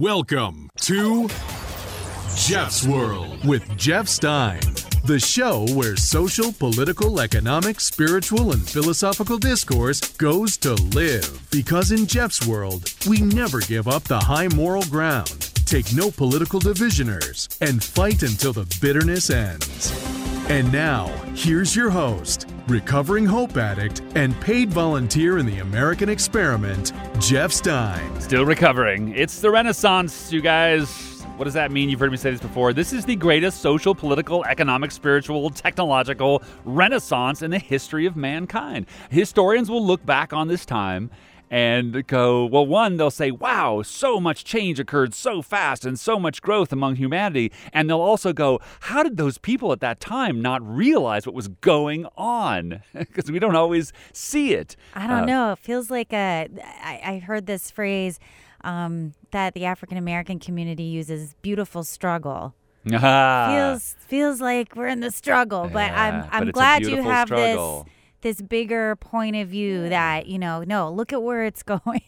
Welcome to Jeff's World with Jeff Stein, the show where social, political, economic, spiritual, and philosophical discourse goes to live. Because in Jeff's World, we never give up the high moral ground, take no political divisioners, and fight until the bitterness ends. And now, here's your host, recovering hope addict and paid volunteer in the American experiment, Jeff Stein. Still recovering. It's the Renaissance, you guys. What does that mean? You've heard me say this before. This is the greatest social, political, economic, spiritual, technological renaissance in the history of mankind. Historians will look back on this time and go, well, one, they'll say, wow, so much change occurred so fast and so much growth among humanity. And they'll also go, how did those people at that time not realize what was going on? Because we don't always see it. I don't Uh, know. It feels like a. I, I heard this phrase um, that the African American community uses: "beautiful struggle." Ah. feels feels like we're in the struggle, but Yeah, I'm I'm it's a glad you have struggle. this this bigger point of view that you know. No, look at where it's going.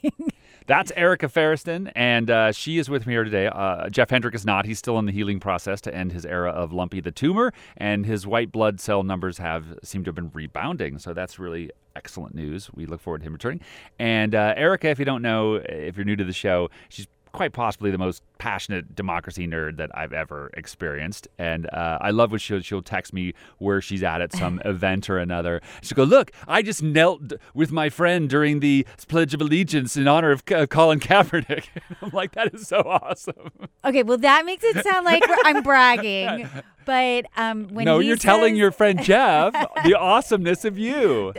That's Erica Ferriston, and uh, she is with me here today. Uh, Jeff Hendrick is not. He's still in the healing process to end his era of Lumpy the tumor, and his white blood cell numbers have seemed to have been rebounding. So that's really excellent news. We look forward to him returning. And uh, Erica, if you don't know, if you're new to the show, she's quite possibly the most passionate democracy nerd that I've ever experienced. And uh, I love when she'll, she'll text me where she's at at some event or another. She'll go, Look, I just knelt with my friend during the Pledge of Allegiance in honor of uh, Colin Kaepernick. I'm like, That is so awesome. okay, well that makes it sound like I'm bragging, but um, when no, you're telling your friend Jeff the awesomeness of you.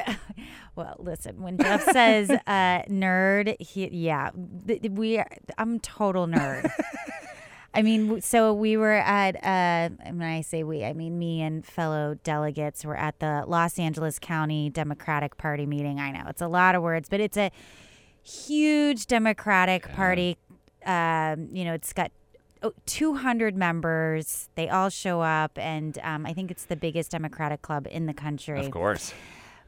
Well, listen, when Jeff says uh, nerd, he yeah, th- we are, I'm total nerd. I mean, so we were at uh, when I say we, I mean me and fellow delegates were at the Los Angeles County Democratic Party meeting. I know it's a lot of words, but it's a huge Democratic Party. Um, you know, it's got oh, 200 members. They all show up, and um, I think it's the biggest Democratic club in the country. Of course.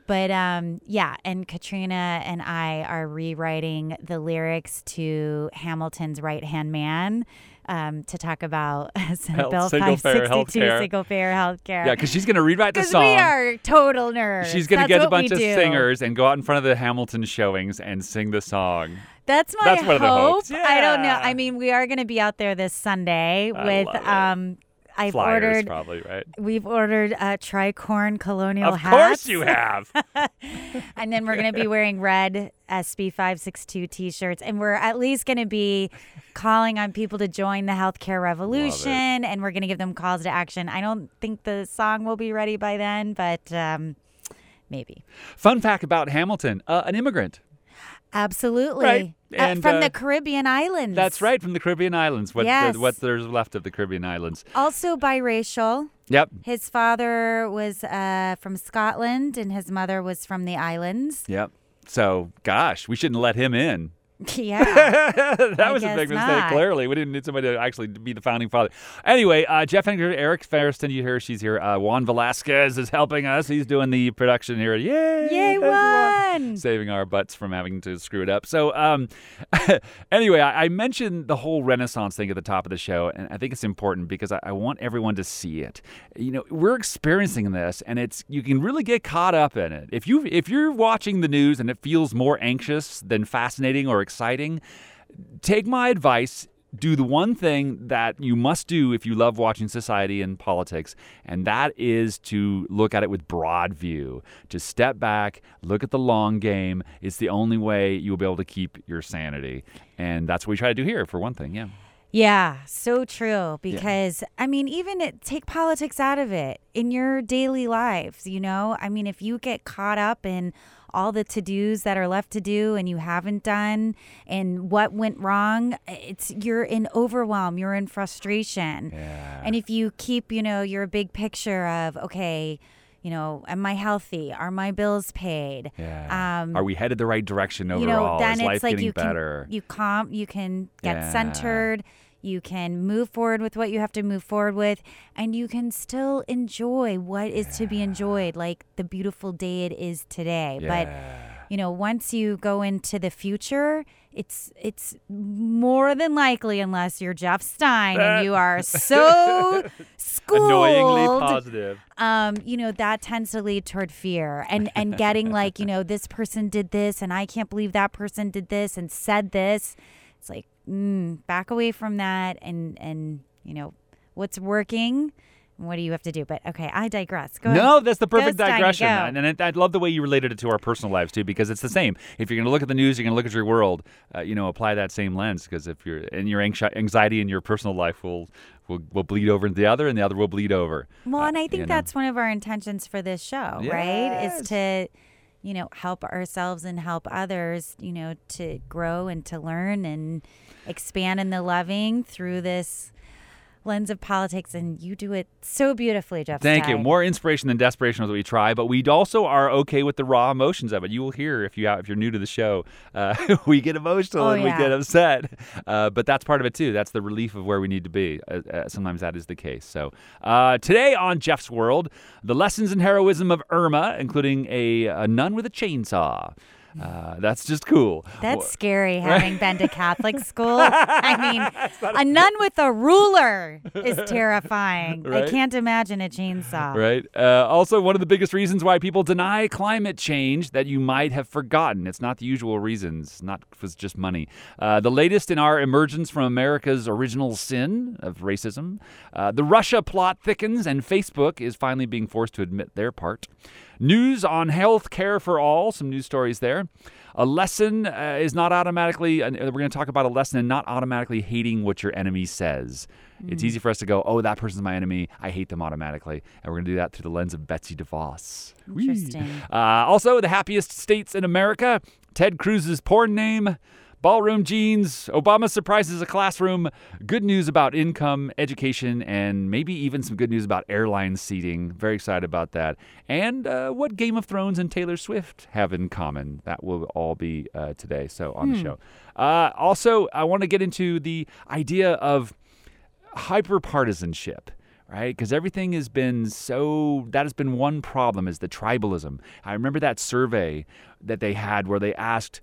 But um, yeah, and Katrina and I are rewriting the lyrics to Hamilton's Right Hand Man um, to talk about Senate Bill single-payer 562, healthcare. single payer health care. Yeah, because she's going to rewrite the song. we are total nerds. She's going to get a bunch of do. singers and go out in front of the Hamilton showings and sing the song. That's my That's one of the hope. hopes. I don't know. I mean, we are going to be out there this Sunday I with. um I've Flyers, ordered. probably, right? We've ordered uh, tricorn colonial Of hats. course you have. and then we're going to be wearing red SB562 t shirts. And we're at least going to be calling on people to join the healthcare revolution. And we're going to give them calls to action. I don't think the song will be ready by then, but um, maybe. Fun fact about Hamilton uh, an immigrant. Absolutely. Right. Uh, from uh, the Caribbean islands. That's right, from the Caribbean islands. What, Yes. the, what there's left of the Caribbean islands. Also biracial. Yep. His father was uh, from Scotland and his mother was from the islands. Yep. So, gosh, we shouldn't let him in. yeah. that I was a big mistake. not. Clearly, we didn't need somebody to actually be the founding father. Anyway, uh, Jeff Enger, Eric Ferriston, you hear she's here. Uh, Juan Velasquez is helping us. He's doing the production here. Yay! Yay, Juan! Saving our butts from having to screw it up. So, um, anyway, I, I mentioned the whole Renaissance thing at the top of the show, and I think it's important because I, I want everyone to see it. You know, we're experiencing this, and it's you can really get caught up in it. If you if you're watching the news and it feels more anxious than fascinating or exciting, take my advice. Do the one thing that you must do if you love watching society and politics, and that is to look at it with broad view. To step back, look at the long game. It's the only way you'll be able to keep your sanity. And that's what we try to do here, for one thing. Yeah. Yeah, so true. Because I mean, even it, take politics out of it in your daily lives. You know, I mean, if you get caught up in all the to dos that are left to do and you haven't done and what went wrong, it's you're in overwhelm, you're in frustration. Yeah. And if you keep, you know, your big picture of okay. You know, am I healthy? Are my bills paid? Yeah. Um, Are we headed the right direction overall? you know, then is it's like getting you better? can you calm, you can get Yeah. centered, you can move forward with what you have to move forward with, and you can still enjoy what is to be enjoyed, like the beautiful day it is today. But you know, once you go into the future, it's it's more than likely, unless you're Jeff Stein and you are so schooled, Annoyingly positive. um, you know, that tends to lead toward fear and and getting like, you know, this person did this and I can't believe that person did this and said this. It's like, mm, back away from that and and you know, what's working. What do you have to do? But okay, I digress. Go ahead. No, that's the perfect Steiny, digression. go. And I, I love the way you related it to our personal lives too, because it's the same. If you're going to look at the news, you're going to look at your world. Uh, you know, apply that same lens, because if you're and your anxi- anxiety in your personal life will will will bleed over into the other, and the other will bleed over. Well, Uh, and I think you know. that's one of our intentions for this show, right? Is to, you know, help ourselves and help others, you know, to grow and to learn and expand in the loving through this lens of politics. And you do it so beautifully, Jeff. Thank you. More inspiration than desperation is what we try, but we also are okay with the raw emotions of it. You will hear if you if you're new to the show, uh, we get emotional Oh, and we get upset, uh, but that's part of it too. That's the relief of where we need to be. Uh, uh, sometimes that is the case. So uh, today on Jeff's World, the lessons in heroism of Irma, including a, a nun with a chainsaw. Uh, that's just cool. That's scary having been to Catholic school. I mean, a nun with a ruler is terrifying. I can't imagine a chainsaw. Right. Uh, also, one of the biggest reasons why people deny climate change that you might have forgotten. It's not the usual reasons, not was just money. Uh, the latest in our emergence from America's original sin of racism. Uh, the Russia plot thickens, and Facebook is finally being forced to admit their part. News on health care for all. Some news stories there. A lesson uh, is not automatically. Uh, we're going to talk about a lesson in not automatically hating what your enemy says. It's easy for us to go, "Oh, that person's my enemy. I hate them automatically," and we're going to do that through the lens of Betsy DeVos. Interesting. Uh, also, the happiest states in America. Ted Cruz's porn name. Ballroom jeans. Obama surprises a classroom. Good news about income, education, and maybe even some good news about airline seating. Very excited about that. And uh, what Game of Thrones and Taylor Swift have in common. That will all be uh, today. So on the show. Uh, also, I want to get into the idea of hyper partisanship right because everything has been so that has been one problem is the tribalism i remember that survey that they had where they asked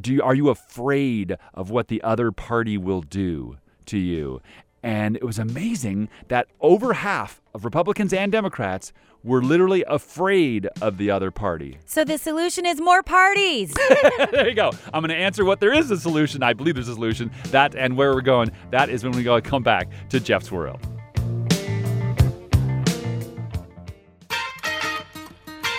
do you, are you afraid of what the other party will do to you and it was amazing that over half of republicans and democrats were literally afraid of the other party So the solution is more parties. there you go. I'm going to answer what there is a solution. I believe there's a solution. That and where we're going. That is when we go come back to Jeff's world.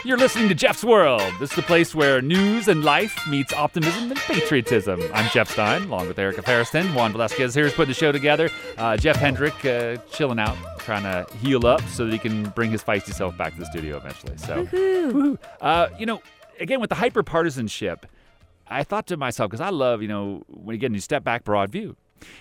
You're listening to Jeff's World. This is the place where news and life meets optimism and patriotism. I'm Jeff Stein, along with Erica Ferriston. Juan Velasquez here is putting the show together. Uh, Jeff Hendrick uh, chilling out, trying to heal up so that he can bring his feisty self back to the studio eventually. So, woohoo. Uh, you know, again with the hyper partisanship, I thought to myself because I love, you know, when you get again you step back, broad view,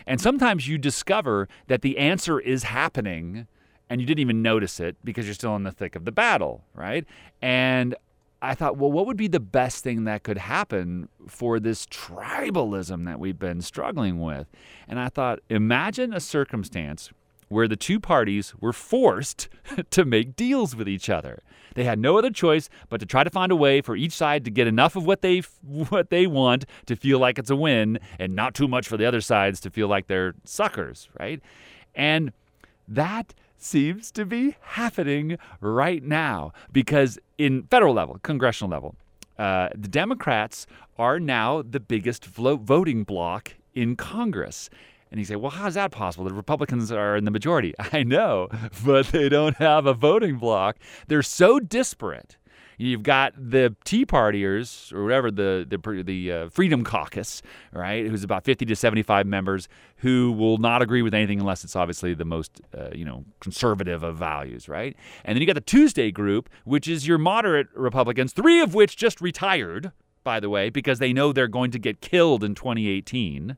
and sometimes you discover that the answer is happening, and you didn't even notice it because you're still in the thick of the battle, right? And I thought, well, what would be the best thing that could happen for this tribalism that we've been struggling with? And I thought, imagine a circumstance where the two parties were forced to make deals with each other. They had no other choice but to try to find a way for each side to get enough of what they what they want to feel like it's a win and not too much for the other sides to feel like they're suckers, right? And that seems to be happening right now because in federal level, congressional level, uh, the Democrats are now the biggest vo- voting bloc in Congress. And you say, well, how's that possible? The Republicans are in the majority. I know, but they don't have a voting bloc. They're so disparate. You've got the Tea Partiers, or whatever the the, the uh, Freedom Caucus, right? Who's about 50 to 75 members who will not agree with anything unless it's obviously the most, uh, you know, conservative of values, right? And then you got the Tuesday group, which is your moderate Republicans, three of which just retired, by the way, because they know they're going to get killed in 2018.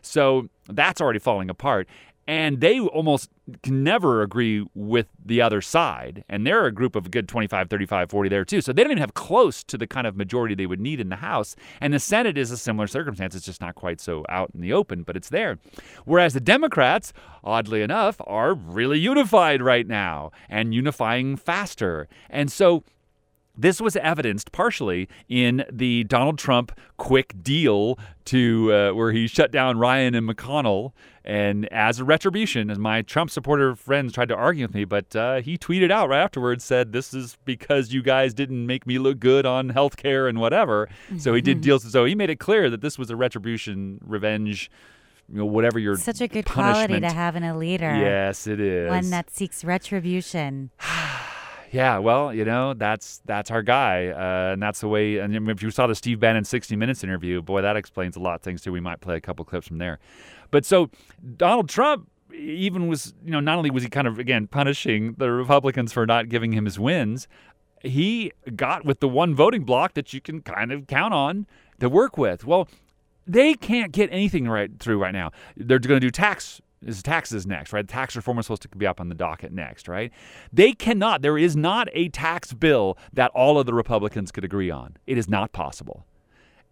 So that's already falling apart. And they almost can never agree with the other side. And they're a group of a good 25, 35, 40 there too. So they don't even have close to the kind of majority they would need in the House. And the Senate is a similar circumstance. It's just not quite so out in the open, but it's there. Whereas the Democrats, oddly enough, are really unified right now and unifying faster. And so This was evidenced partially in the Donald Trump quick deal to uh, where he shut down Ryan and McConnell, and as a retribution, as my Trump supporter friends tried to argue with me, but uh, he tweeted out right afterwards said this is because you guys didn't make me look good on health care and whatever. So he did deals. So he made it clear that this was a retribution, revenge, you know, whatever your Such a good quality to have in a leader. Yes, it is. One that seeks retribution. Yeah, well, you know, that's that's our guy, uh, and that's the way. And if you saw the Steve Bannon 60 Minutes interview, boy, that explains a lot of things too. We might play a couple clips from there. But so Donald Trump even was, you know, not only was he kind of again punishing the Republicans for not giving him his wins, he got with the one voting block that you can kind of count on to work with. Well, they can't get anything right through right now. They're going to do tax is taxes next, right? Tax reform is supposed to be up on the docket next, right? They cannot. There is not a tax bill that all of the Republicans could agree on. It is not possible.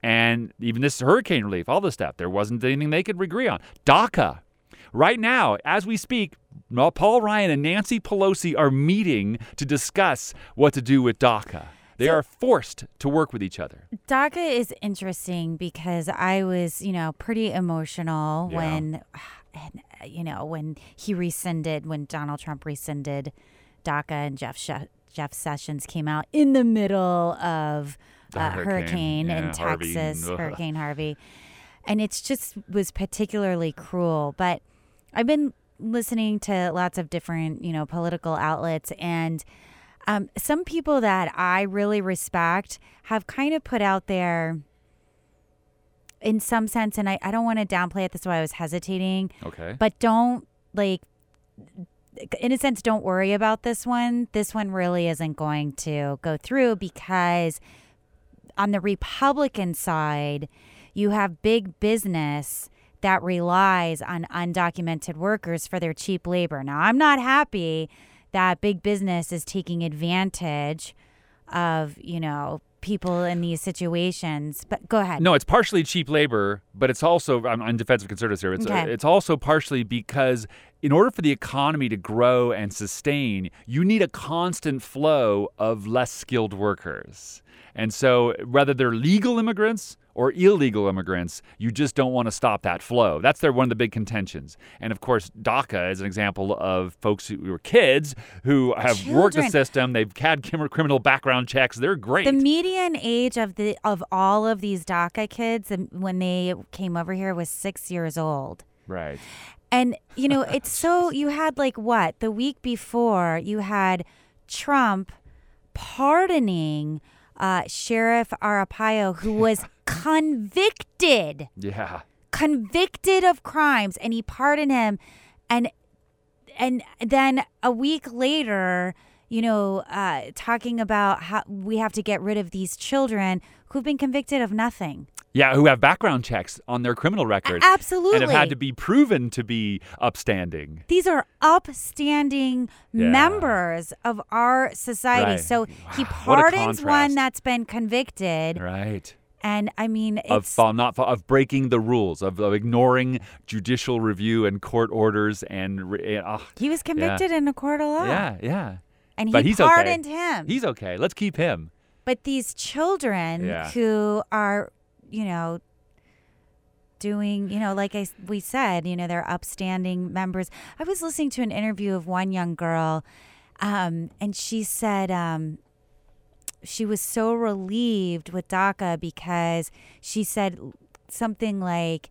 And even this hurricane relief, all this stuff, there wasn't anything they could agree on. DACA. Right now, as we speak, Paul Ryan and Nancy Pelosi are meeting to discuss what to do with DACA. They are forced to work with each other. DACA is interesting because I was, you know, pretty emotional Yeah. when, and you know, when he rescinded, when Donald Trump rescinded DACA and Jeff Sh- Jeff Sessions came out in the middle of uh, hurricane, hurricane yeah, in Harvey, Texas, ugh. Hurricane Harvey, and it's just was particularly cruel. But I've been listening to lots of different, you know, political outlets and. Um, some people that I really respect have kind of put out there, in some sense, and I, I don't want to downplay it. That's why I was hesitating, Okay. but don't like, in a sense, don't worry about this one. This one really isn't going to go through because on the Republican side, you have big business that relies on undocumented workers for their cheap labor. Now, I'm not happy that big business is taking advantage of, you know, people in these situations. But go ahead. No, it's partially cheap labor, but it's also I'm, I'm defensive conservatives here. It's uh, Okay. it's also partially because in order for the economy to grow and sustain, you need a constant flow of less skilled workers. And so, whether they're legal immigrants or illegal immigrants, you just don't want to stop that flow. That's their one of the big contentions. And of course, DACA is an example of folks who were kids who have worked the system. They've had criminal background checks. They're great. The median age of the of all of these DACA kids um, when they came over here was six years old. right. And you know, it's so you had like what the week before you had Trump pardoning uh, Sheriff Arpaio, who was convicted, Yeah. convicted of crimes, and he pardoned him, and and then a week later, you know, uh, talking about how we have to get rid of these children who've been convicted of nothing. Yeah, who have background checks on their criminal record. absolutely. And have had to be proven to be upstanding. these are upstanding Yeah. members of our society. Right. So he Wow, pardons one that's been convicted, Right. And I mean, Of not of breaking the rules, of, of ignoring judicial review and court orders and ah, he was convicted in a court of law, yeah, yeah. and But he he's okay. pardoned him. He's okay. Let's keep him. but these children Yeah. who are, you know, doing, you know, like I we said, you know, they're upstanding members. I was listening to an interview of one young girl, um, and she said um, she was so relieved with DACA because she said something like.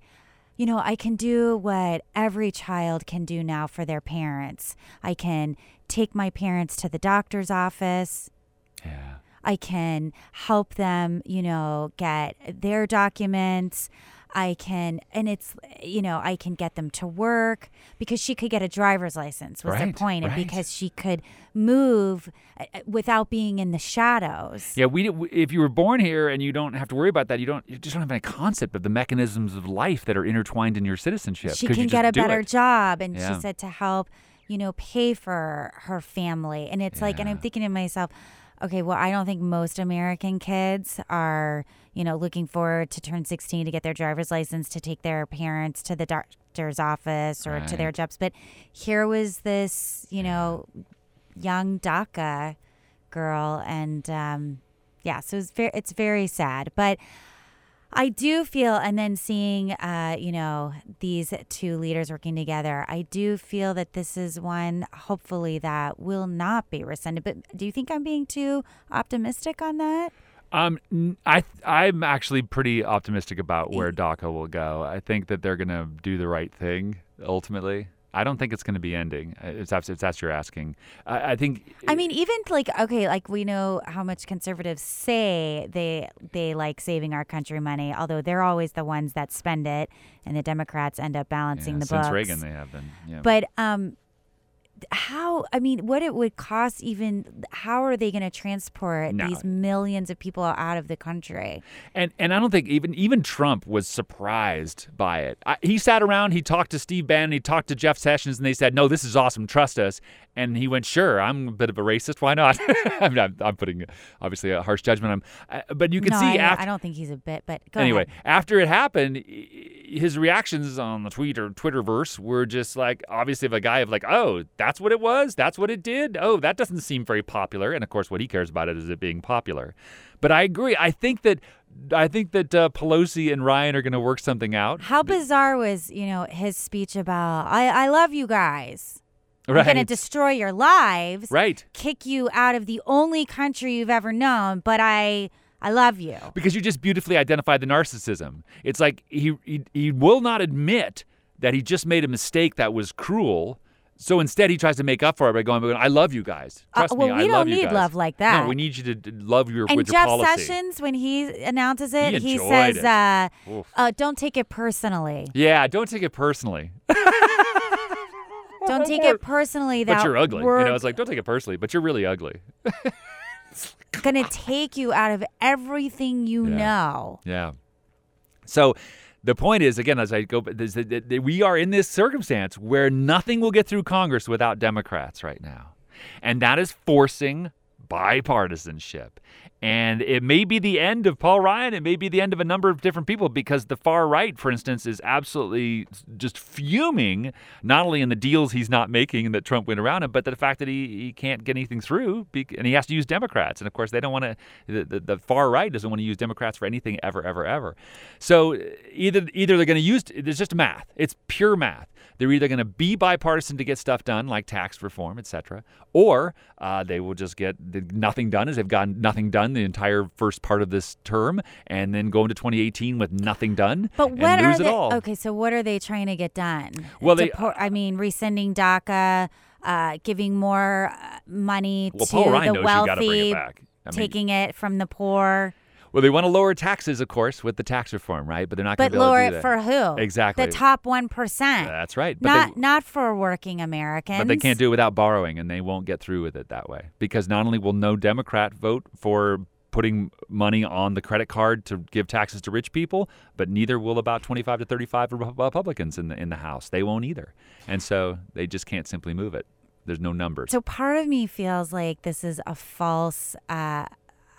You know, I can do what every child can do now for their parents. I can take my parents to the doctor's office. Yeah. I can help them, you know, get their documents. I can, and it's, you know, I can get them to work because she could get a driver's license, was the Right, point, and because she could move uh, uh, without being in the shadows. Yeah, we, if you were born here and you don't have to worry about that, you don't you just don't have any concept of the mechanisms of life that are intertwined in your citizenship. She can get a better it. job, and Yeah. she said to help, you know, pay for her family. And it's like, and I'm thinking to myself, okay, well, I don't think most American kids are, you know, looking forward to turn 16 to get their driver's license to take their parents to the doctor's office or to their jobs. But here was this, you know, young DACA girl, and um, yeah, so it's very it's very sad, but. I do feel, and then seeing, uh, you know, these two leaders working together, I do feel that this is one, hopefully, that will not be rescinded. But do you think I'm being too optimistic on that? Um, I I'm actually pretty optimistic about where DACA will go. I think that they're going to do the right thing ultimately. I don't think it's going to be ending. uh, If that's if that's you're asking, I, I think. I mean, even like okay, like we know how much conservatives say they they like saving our country money, although they're always the ones that spend it, and the Democrats end up balancing yeah, the since books. Reagan, they have been. Yeah. But um, how? I mean, what it would cost? Even how are they going to transport No. these millions of people out of the country? And and I don't think even even Trump was surprised by it. I, he sat around, he talked to Steve Bannon, he talked to Jeff Sessions, and they said, "No, this is awesome. Trust us." And he went, "Sure, I'm a bit of a racist. Why not?" I'm, I'm putting obviously a harsh judgment on him, uh, but you can no, see I, after. I don't think he's a bit. But go anyway, ahead. after it happened, his reactions on the tweet or Twitterverse were just like obviously of a guy of like, "Oh, that's what it was. That's what it did. Oh, that doesn't seem very popular." And of course, what he cares about it is it being popular. But I agree. I think that I think that uh, Pelosi and Ryan are going to work something out. How bizarre was you know his speech about I I love you guys. Right. going to destroy your lives. right. kick you out of the only country you've ever known, but I I love you. Because you just beautifully identified the narcissism. It's like he, he he will not admit that he just made a mistake that was cruel. So instead, he tries to make up for it by going, "I love you guys. Trust Uh, Trust well, me, we I don't love you need love like that. No, we need you to d- love your And with Jeff your policy. Sessions, when he announces it, He he, says, it. uh, uh, "Don't take it personally. Yeah, don't take it personally. Don't take it personally that but you're ugly. You know, it's like don't take it personally, but you're really ugly. gonna take you out of everything you Yeah. know." Yeah. So the point is, again, as I go, is that- we are in this circumstance where nothing will get through Congress without Democrats right now. And that is forcing bipartisanship. And it may be the end of Paul Ryan. It may be the end of a number of different people because the far right, for instance, is absolutely just fuming, not only in the deals he's not making that Trump went around him, but the fact that he, he can't get anything through and he has to use Democrats. And of course, they don't want to, the, the, the far right doesn't want to use Democrats for anything ever, ever, ever. So either, either they're going to use, it's just math. It's pure math. They're either going to be bipartisan to get stuff done, like tax reform, et cetera, or uh, they will just get nothing done as they've gotten nothing done the entire first part of this term, and then go into 2018 with nothing done But what are it they? all. Okay, so what are they trying to get done? Well, they- Depor- I mean, rescinding DACA, uh, giving more uh, money Well, to the knows you got to bring wealthy. I mean, taking it from the poor. Well, they want to lower taxes, of course, with the tax reform, right? But they're not going But to be able lower to it do that. for who? Exactly. The top one percent. That's right. But Not they, not for working Americans. But they can't do it without borrowing, and they won't get through with it that way. Because not only will no Democrat vote for putting money on the credit card to give taxes to rich people, but neither will about 25 to 35 Republicans in the in the House. They won't either, and so they just can't simply move it. There's no numbers. So part of me feels like this is a false, uh,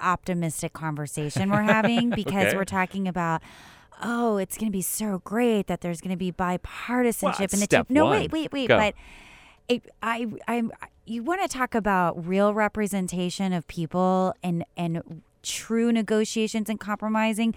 optimistic conversation we're having because Okay. we're talking about. Oh, it's going to be so great that there's going to be bipartisanship that's and the step no, one. wait, wait, wait, Go. but it, I, I'm. You want to talk about real representation of people and and true negotiations and compromising?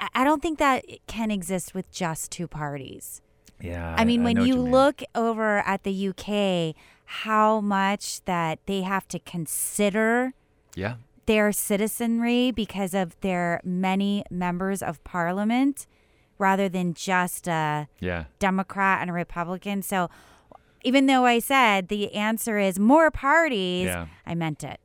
I, I don't think that can exist with just two parties. yeah, I mean, when know what you mean. look over at the UK, how much that they have to consider yeah, their citizenry because of their many members of parliament rather than just a yeah. Democrat and a Republican. So even though I said the answer is more parties, Yeah. I meant it.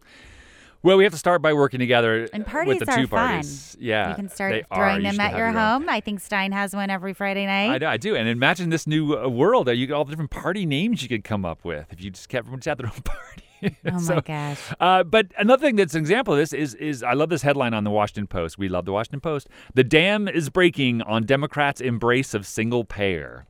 Well, we have to start by working together And with parties the are two fun. parties. Yeah, you can start they are. throwing You them at your own. home. I think Stein has one every Friday I night. do, I do, and imagine this new uh, world that you all the different party names you could come up with if you just kept everyone just had their own party. Oh So, my gosh. Uh, but another thing that's an example of this is is I love this headline on the Washington Post. We love the Washington Post. The dam is breaking on Democrats' embrace of single payer.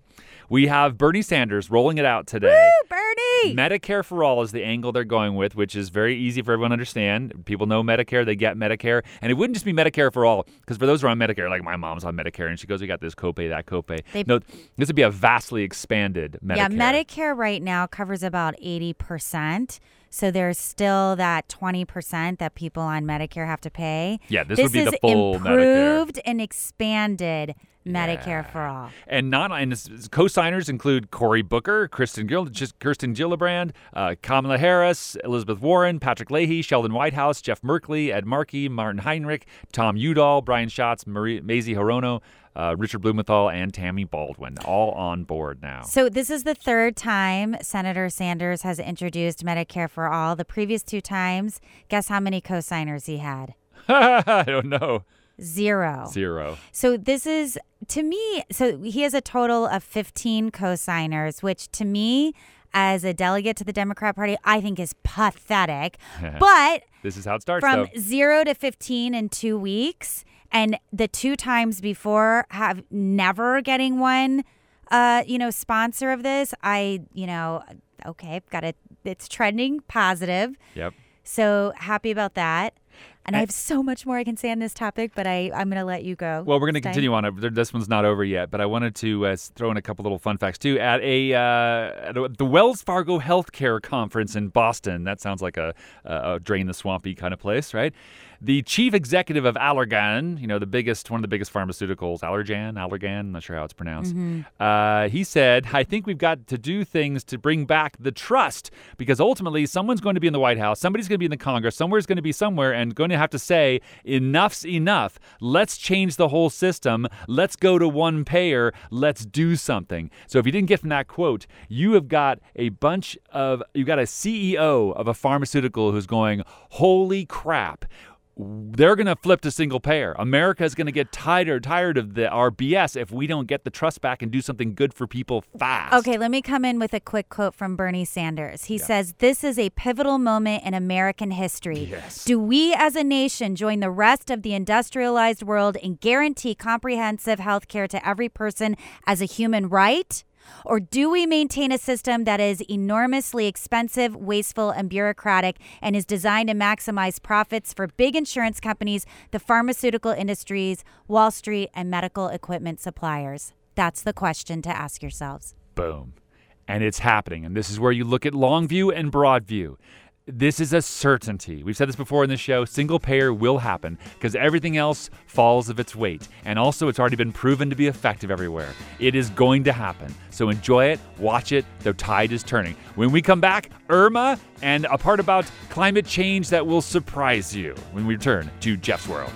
We have Bernie Sanders rolling it out today. Woo, Bernie! Medicare for all is the angle they're going with, which is very easy for everyone to understand. People know Medicare, they get Medicare. And it wouldn't just be Medicare for all, because for those who are on Medicare, like my mom's on Medicare, and she goes, We got this copay, that copay. They- no, this would be a vastly expanded Medicare. Yeah, Medicare right now covers about 80%. So there's still that 20% that people on Medicare have to pay. Yeah, this would be is the full Medicare. improved and expanded Medicare Yeah. for all. And not and this- co-signers include Cory Booker, Kristen Gil, just Kirsten Gillibrand, uh, Kamala Harris, Elizabeth Warren, Patrick Leahy, Sheldon Whitehouse, Jeff Merkley, Ed Markey, Martin Heinrich, Tom Udall, Brian Schatz, Marie, Mazie Hirono, uh, Richard Blumenthal, and Tammy Baldwin, all on board now. So this is the third time Senator Sanders has introduced Medicare for all. The previous two times, guess how many co-signers he had? I don't know. Zero. Zero. So this is to me. So he has a total of 15 co-signers, which to me, as a delegate to the Democrat Party, I think is pathetic. but This is how it starts, from though. zero to 15 in two weeks, and the two times before have never getting one, uh, you know, sponsor of this. I, you know, okay, got it. It's trending positive. Yep. So happy about that. And I I- have so much more I can say on this topic, but I, I'm going to let you go. Well, we're going to continue on. it. This one's not over yet, but I wanted to uh, throw in a couple little fun facts too. At a, uh, at a the Wells Fargo Healthcare Conference in Boston, that sounds like a, a, a drain the swampy kind of place, right? The chief executive of Allergan, you know, the biggest, one of the biggest pharmaceuticals, Allergan, Allergan, I'm not sure how it's pronounced. Uh, he said, I think we've got to do things to bring back the trust because ultimately someone's going to be in the White House, somebody's going to be in the Congress, somewhere's going to be somewhere and going to have to say, enough's enough. Let's change the whole system. Let's go to one payer. Let's do something. So if you didn't get from that quote, you have got a bunch of, you've got a CEO of a pharmaceutical who's going, holy crap they're going to flip to single payer. America is going to get tired tired of the our BS if we don't get the trust back and do something good for people fast. Okay, let me come in with a quick quote from Bernie Sanders. He says, This is a pivotal moment in American history. Yes. Do we as a nation join the rest of the industrialized world and guarantee comprehensive health care to every person as a human right? Or do we maintain a system that is enormously expensive, wasteful, and bureaucratic and is designed to maximize profits for big insurance companies, the pharmaceutical industries, Wall Street, and medical equipment suppliers? That's the question to ask yourselves. Boom. And it's happening. And this is where you look at long view and broad view. This is a certainty. We've said this before in the show. Single payer will happen because everything else falls of its weight. And also, it's already been proven to be effective everywhere. It is going to happen. So enjoy it, watch it. The tide is turning. When we come back, Irma and a part about climate change that will surprise you when we return to Jeff's World.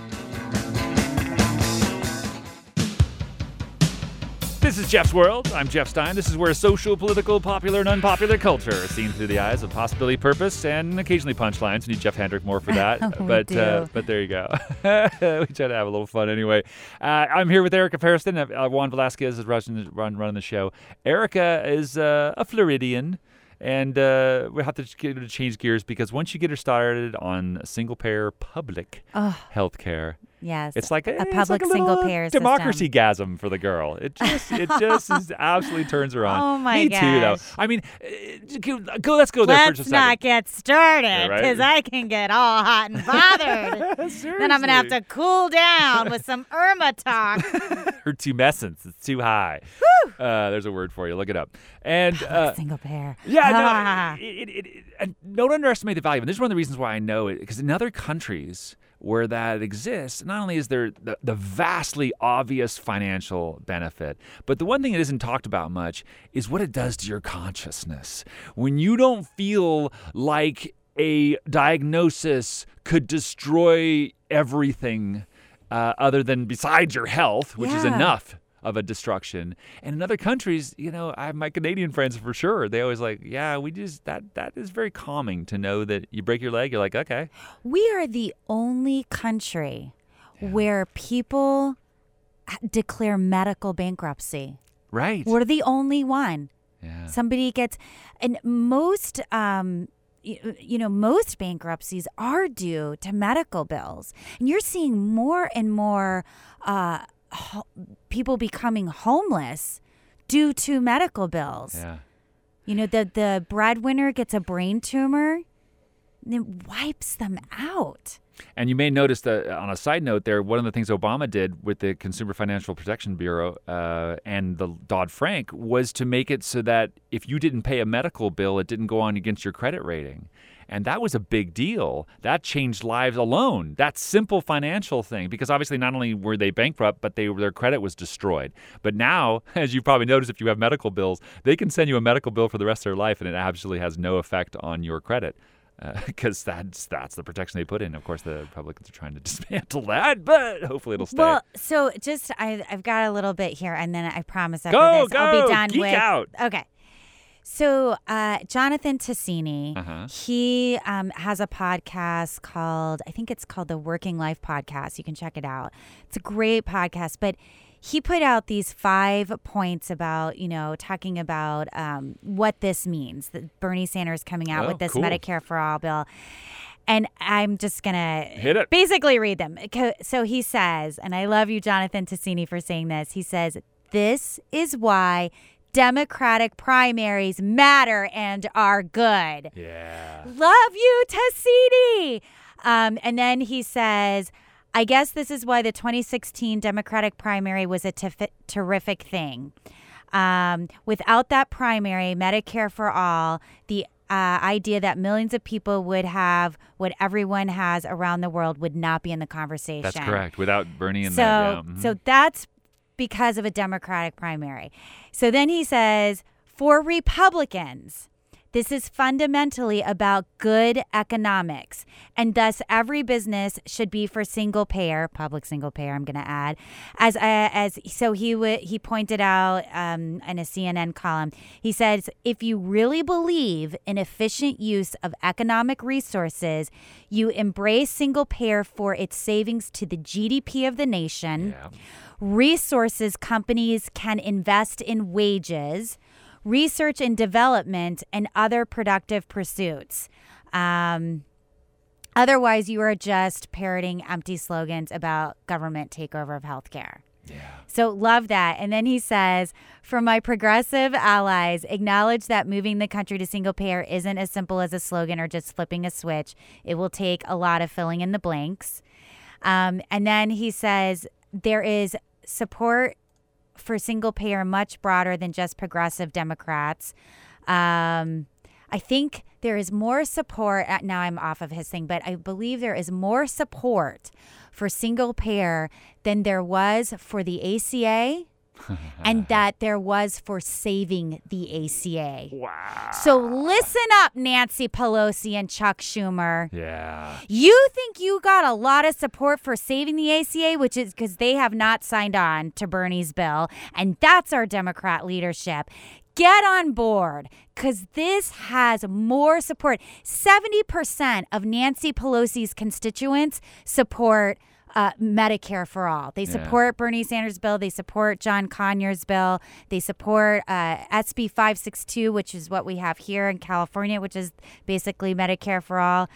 This is Jeff's World. I'm Jeff Stein. This is where social, political, popular, and unpopular culture are seen through the eyes of possibility, purpose, and occasionally punchlines. We need Jeff Hendrick more for that. But Uh, but there you go. we try to have a little fun anyway. Uh, I'm here with Erica Ferriston. Uh, Juan Velasquez is running, run, running the show. Erica is uh, a Floridian. And uh, we have to get her to change gears because once you get her started on single payer public health care, Yes. it's like a it's public like single payer democracy gasm for the girl. It just it just is absolutely turns her on. Oh, my god. Me too, though. I mean, uh, go, let's go there for just Let's a not second. get started Yeah, right. because I can get all hot and bothered. then I'm going to have to cool down with some Irma talk. Her tumescence is too high. Uh, there's a word for you. Look it up. And uh, Single payer. Yeah, Ah. no, it, it, it, and don't underestimate the value. And this is one of the reasons why I know it, because in other countries where that exists, not only is there the, the vastly obvious financial benefit, but the one thing that isn't talked about much is what it does to your consciousness. When you don't feel like a diagnosis could destroy everything uh, other than besides your health, which is enough of a destruction. And in other countries, you know, I have my Canadian friends for sure. They always like, yeah, we just that that is very calming to know that you break your leg, you're like, okay, We are the only country where people declare medical bankruptcy. right, We're the only one. yeah, Somebody gets, and most, um, you know, most bankruptcies are due to medical bills, and you're seeing more and more uh, ho- people becoming homeless due to medical bills. yeah. You know, the the breadwinner gets a brain tumor. and it wipes them out. And you may notice that uh, on a side note, there, one of the things Obama did with the Consumer Financial Protection Bureau uh, and the Dodd Frank was to make it so that if you didn't pay a medical bill, it didn't go on against your credit rating. And that was a big deal. That changed lives alone. That simple financial thing, because obviously not only were they bankrupt, but they their credit was destroyed. But now, as you probably noticed, if you have medical bills, they can send you a medical bill for the rest of their life, and it absolutely has no effect on your credit because uh, that's that's the protection they put in. Of course, the Republicans are trying to dismantle that, but hopefully it'll stay. Well, so just I, have got a little bit here, and then I promise after go, this go, I'll be done geek with. out. Okay. So uh, Jonathan Tasini, Uh-huh. he um, has a podcast called I think it's called the Working Life Podcast. You can check it out. It's a great podcast, but he put out these five points about you know talking about um, what this means. That Bernie Sanders coming out Oh, with this cool. Medicare for all bill. And I'm just gonna Hit it. basically read them. So he says, and I love you, Jonathan Tasini, for saying this. He says, This is why Democratic primaries matter and are good. Yeah. Love you, Tasini. Um, and then he says, I guess this is why the 2016 Democratic primary was a tif- terrific thing. Um, without that primary, Medicare for all, the uh, idea that millions of people would have what everyone has around the world would not be in the conversation. That's correct. Without Bernie and So, that, yeah. mhm. so that's because of a Democratic primary. So then he says, for Republicans, this is fundamentally about good economics, and thus every business should be for single payer, public single payer. I'm going to add, as uh, as so he would he pointed out um, in a CNN column. He says, if you really believe in efficient use of economic resources, you embrace single payer for its savings to the GDP of the nation yeah. Resources companies can invest in wages, research and development, and other productive pursuits. Um, otherwise, you are just parroting empty slogans about government takeover of healthcare. Yeah. So love that. And then he says, for my progressive allies, acknowledge that moving the country to single payer isn't as simple as a slogan or just flipping a switch. It will take a lot of filling in the blanks. Um, and then he says, there is support for single payer much broader than just progressive Democrats. Um, I think there is more support. uh, Now I'm off of his thing, but I believe there is more support for single payer than there was for the ACA. And that there was for saving the ACA. Wow. So listen up, Nancy Pelosi and Chuck Schumer. Yeah. You think you got a lot of support for saving the ACA, which is because they have not signed on to Bernie's bill. And that's our Democrat leadership. Get on board because this has more support. 70% of Nancy Pelosi's constituents support. Uh, Medicare for all. They Yeah. support Bernie Sanders' bill. They support John Conyers' bill. They support uh, SB 562, which is what we have here in California, which is basically Medicare for all.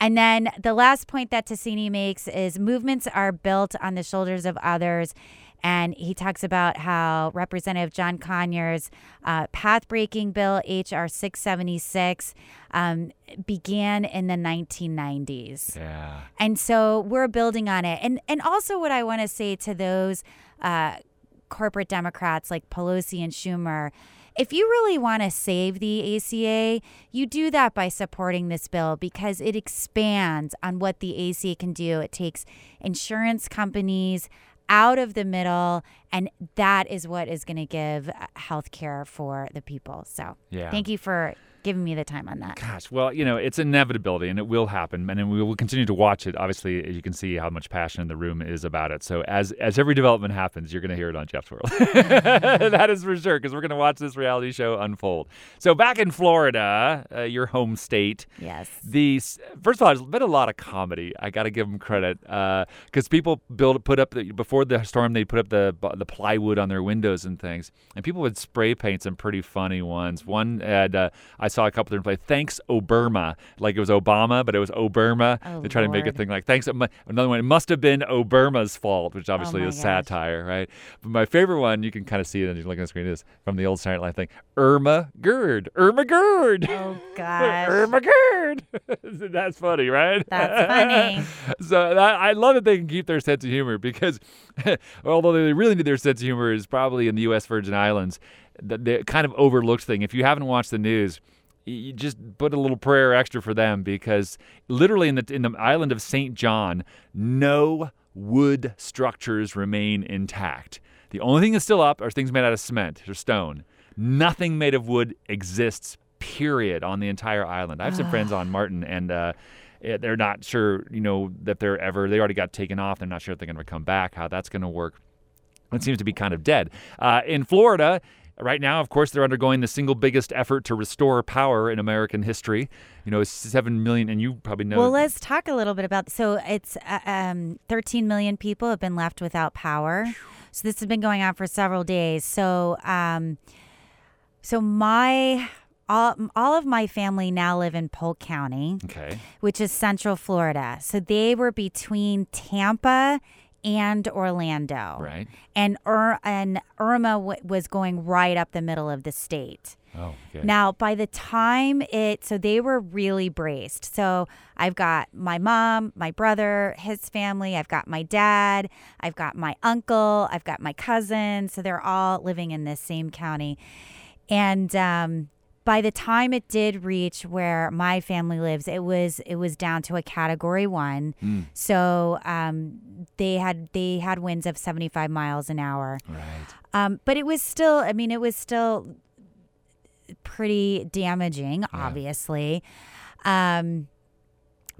And then the last point that Tasini makes is movements are built on the shoulders of others. And he talks about how Representative John Conyers' uh, path breaking bill, H.R. 676, um, began in the 1990s. Yeah. And so we're building on it. And and also what I want to say to those uh, corporate Democrats like Pelosi and Schumer, if you really want to save the ACA, you do that by supporting this bill because it expands on what the ACA can do. It takes insurance companies out of the middle, and that is what is going to give uh, healthcare for the people. So Yeah. thank you for giving me the time on that. Gosh, well, you know, it's inevitability and it will happen, and we will continue to watch it. Obviously, as you can see how much passion in the room is about it. So as as every development happens, you're going to hear it on Jeff's World. that is for sure, because we're going to watch this reality show unfold. So back in Florida, uh, your home state, Yes. these first of all, there's been a lot of comedy. I got to give them credit because people build put up the, before the storm. They put up the the plywood on their windows and things. And people would spray paint some pretty funny ones. One had uh, I saw a couple different play thanks Oberma, like it was Obama, but it was Oberma. Oh, they try to make a thing like thanks. Another one, it must have been Oberma's fault, which oh obviously Oh is gosh. satire, right? But my favorite one, you can kind of see it as you look at the screen, is from the old Saturday Night Live thing. Irma Gerd, Irma Gerd. Oh gosh. Irma Gerd. That's funny, right? That's funny. so that, I love that they can keep their sense of humor because, although they really need their sense of humor is probably in the U.S. Virgin Islands, the, the kind of overlooked thing. If you haven't watched the news, you just put a little prayer extra for them because literally in the in the island of Saint John, no wood structures remain intact. The only thing that's still up are things made out of cement or stone. Nothing made of wood exists. Period on the entire island. I have some friends on Martin, and uh, eh, they're not sure, you know, that they're ever. They already got taken off. They're not sure if they're going to come back. How that's going to work. It seems to be kind of dead. Uh, in Florida, right now, of course, they're undergoing the single biggest effort to restore power in American history. You know, seven million, and you probably know. Well, let's talk a little bit about. So it's uh, um, 13 million people have been left without power. So this has been going on for several days. So, um, so my all all of my family now live in Polk County, okay. which is Central Florida. So they were between Tampa and Orlando, Right. and Ur- and Irma w- was going right up the middle of the state. Oh, okay. Now, by the time it, so they were really braced. So I've got my mom, my brother, his family, I've got my dad, I've got my uncle, I've got my cousin. So they're all living in this same county. And um, by the time it did reach where my family lives, it was it was down to a category one. Hmm. So um, they had they had winds of seventy five miles an hour. right. Um, but it was still, I mean, it was still pretty damaging, obviously. Um,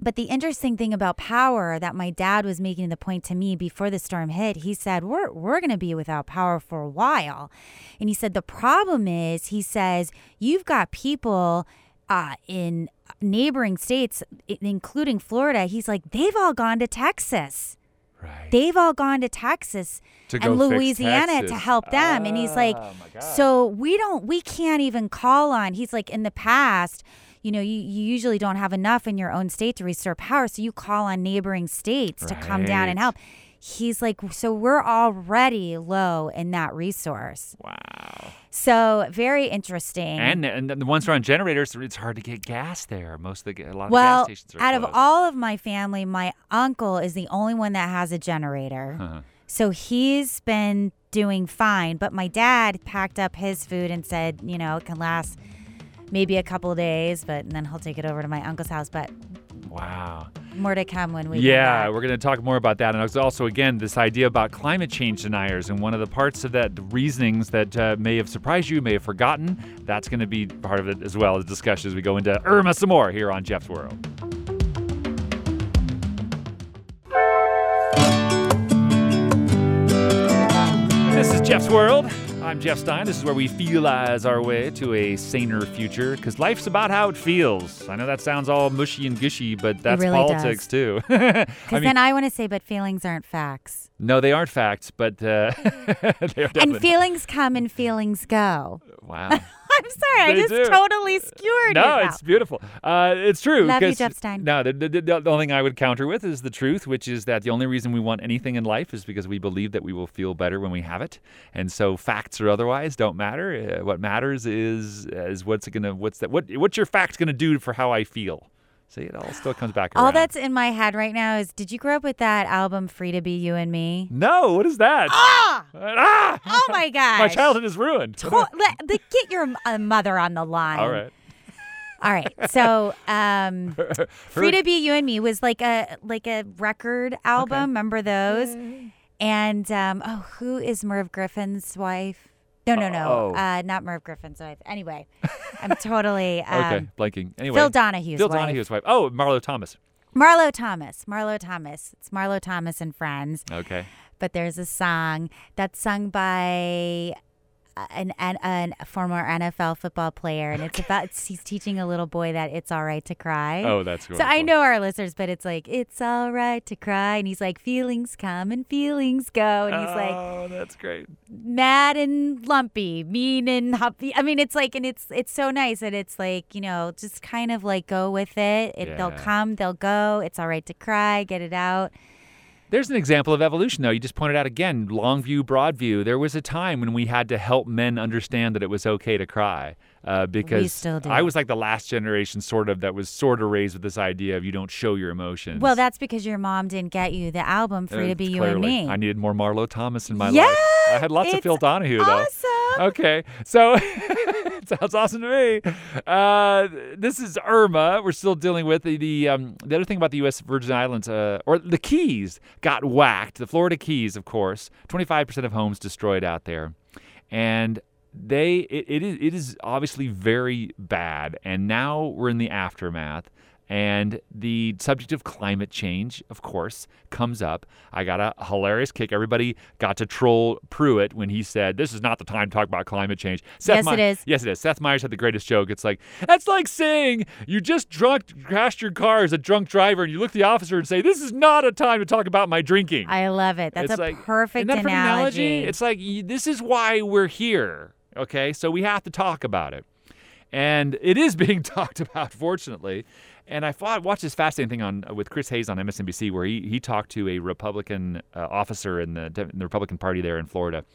but the interesting thing about power that my dad was making the point to me before the storm hit, he said, We're, we're going to be without power for a while. And he said, The problem is, he says, you've got people uh, in neighboring states, including Florida. He's like, they've all gone to Texas Right. they've all gone to Texas To and Louisiana to help them. and he's like, Oh, so we don't, we can't even call on. He's like, in the past, you know, you, you usually don't have enough in your own state to restore power, so you call on neighboring states to come down and help. He's like, so we're already low in that resource. wow. So very interesting. And and the ones around generators, it's hard to get gas there. Most of the a lot of well, gas stations are out of all of my family, my uncle is the only one that has a generator. Uh-huh. So he's been doing fine. But my dad packed up his food and said, you know, it can last maybe a couple of days, but and then he'll take it over to my uncle's house. But Wow. more to come when we Yeah, we're going to talk more about that. And also, again, this idea about climate change deniers. And one of the parts of that, the reasonings that uh, may have surprised you, may have forgotten, that's going to be part of it as well as discussion as we go into Irma some more here on Jeff's World. This is Jeff's World. I'm Jeff Stein. This is where we feelize our way to a saner future because life's about how it feels. I know that sounds all mushy and gushy, but that's really politics too. I Because mean, then I want to say, but feelings aren't facts. no, they aren't facts, but uh, they are definitely And feelings come and feelings go. wow. I'm sorry, I just do. totally skewered it. No, it's beautiful. Uh, it's true. Love you, Jeff Stein. No, the, the, the, the only thing I would counter with is the truth, which is that the only reason we want anything in life is because we believe that we will feel better when we have it, and so facts or otherwise don't matter. Uh, what matters is is what's it gonna what's that what what's your fact gonna do for how I feel. See, it all still comes back around. All that's in my head right now is did you grow up with that album Free to Be You and Me? no. What is that? Ah! ah! Oh my god! My childhood is ruined. To- let- let- get your uh, mother on the line. all right. All right. So, um, Free to Be You and Me was like a like a record album. Remember those? And um, oh, who is Merv Griffin's wife? No, no, no. Oh. Uh, not Merv Griffin's wife. Anyway, I'm totally um, Okay, blanking. Anyway, Phil Donahue's Phil wife. Donahue's wife. Oh, Marlo Thomas. Marlo Thomas. Marlo Thomas. It's Marlo Thomas and friends. Okay. But there's a song that's sung by an, an, an former NFL football player, and it's about he's teaching a little boy that it's all right to cry. Oh, that's So I know our listeners, but it's like it's all right to cry, and he's like feelings come and feelings go, and he's like Oh, that's great. mad and lumpy, mean and humpy. I mean, it's like, and it's it's so nice that it's like you know, just kind of like go with it. it They'll come, they'll go. It's all right to cry, get it out. There's an example of evolution, though. You just pointed out again, long view, broad view. There was a time when we had to help men understand that it was okay to cry, uh, because. I was like the last generation, sort of, that was sort of raised with this idea of you don't show your emotions. Well, that's because your mom didn't get you the album "Free to Uh, Be You and. Me." I needed more Marlo Thomas in my Yeah, life. I had lots of Phil Donahue, though. awesome. Okay, so sounds awesome to me. Uh, this is Irma. We're still dealing with the the, um, the other thing about the U.S. Virgin Islands, uh, or the Keys, got whacked. The Florida Keys, of course, 25% of homes destroyed out there, and they it, it is it is obviously very bad. And now we're in the aftermath. And the subject of climate change, of course, comes up. I got a hilarious kick. Everybody got to troll Pruitt when he said, "This is not the time to talk about climate change." Seth Yes, it Me- is. Yes, it is. Seth Meyers had the greatest joke. It's like that's like saying you just drunk crashed your car as a drunk driver, and you look at the officer and say, "This is not a time to talk about my drinking." I love it. That's It's a like- perfect that a perfect analogy. It's like this is why we're here. Okay, so we have to talk about it, and it is being talked about, fortunately. And I watched this fascinating thing on with Chris Hayes on MSNBC, where he he talked to a Republican uh, officer in the in the Republican Party there in Florida,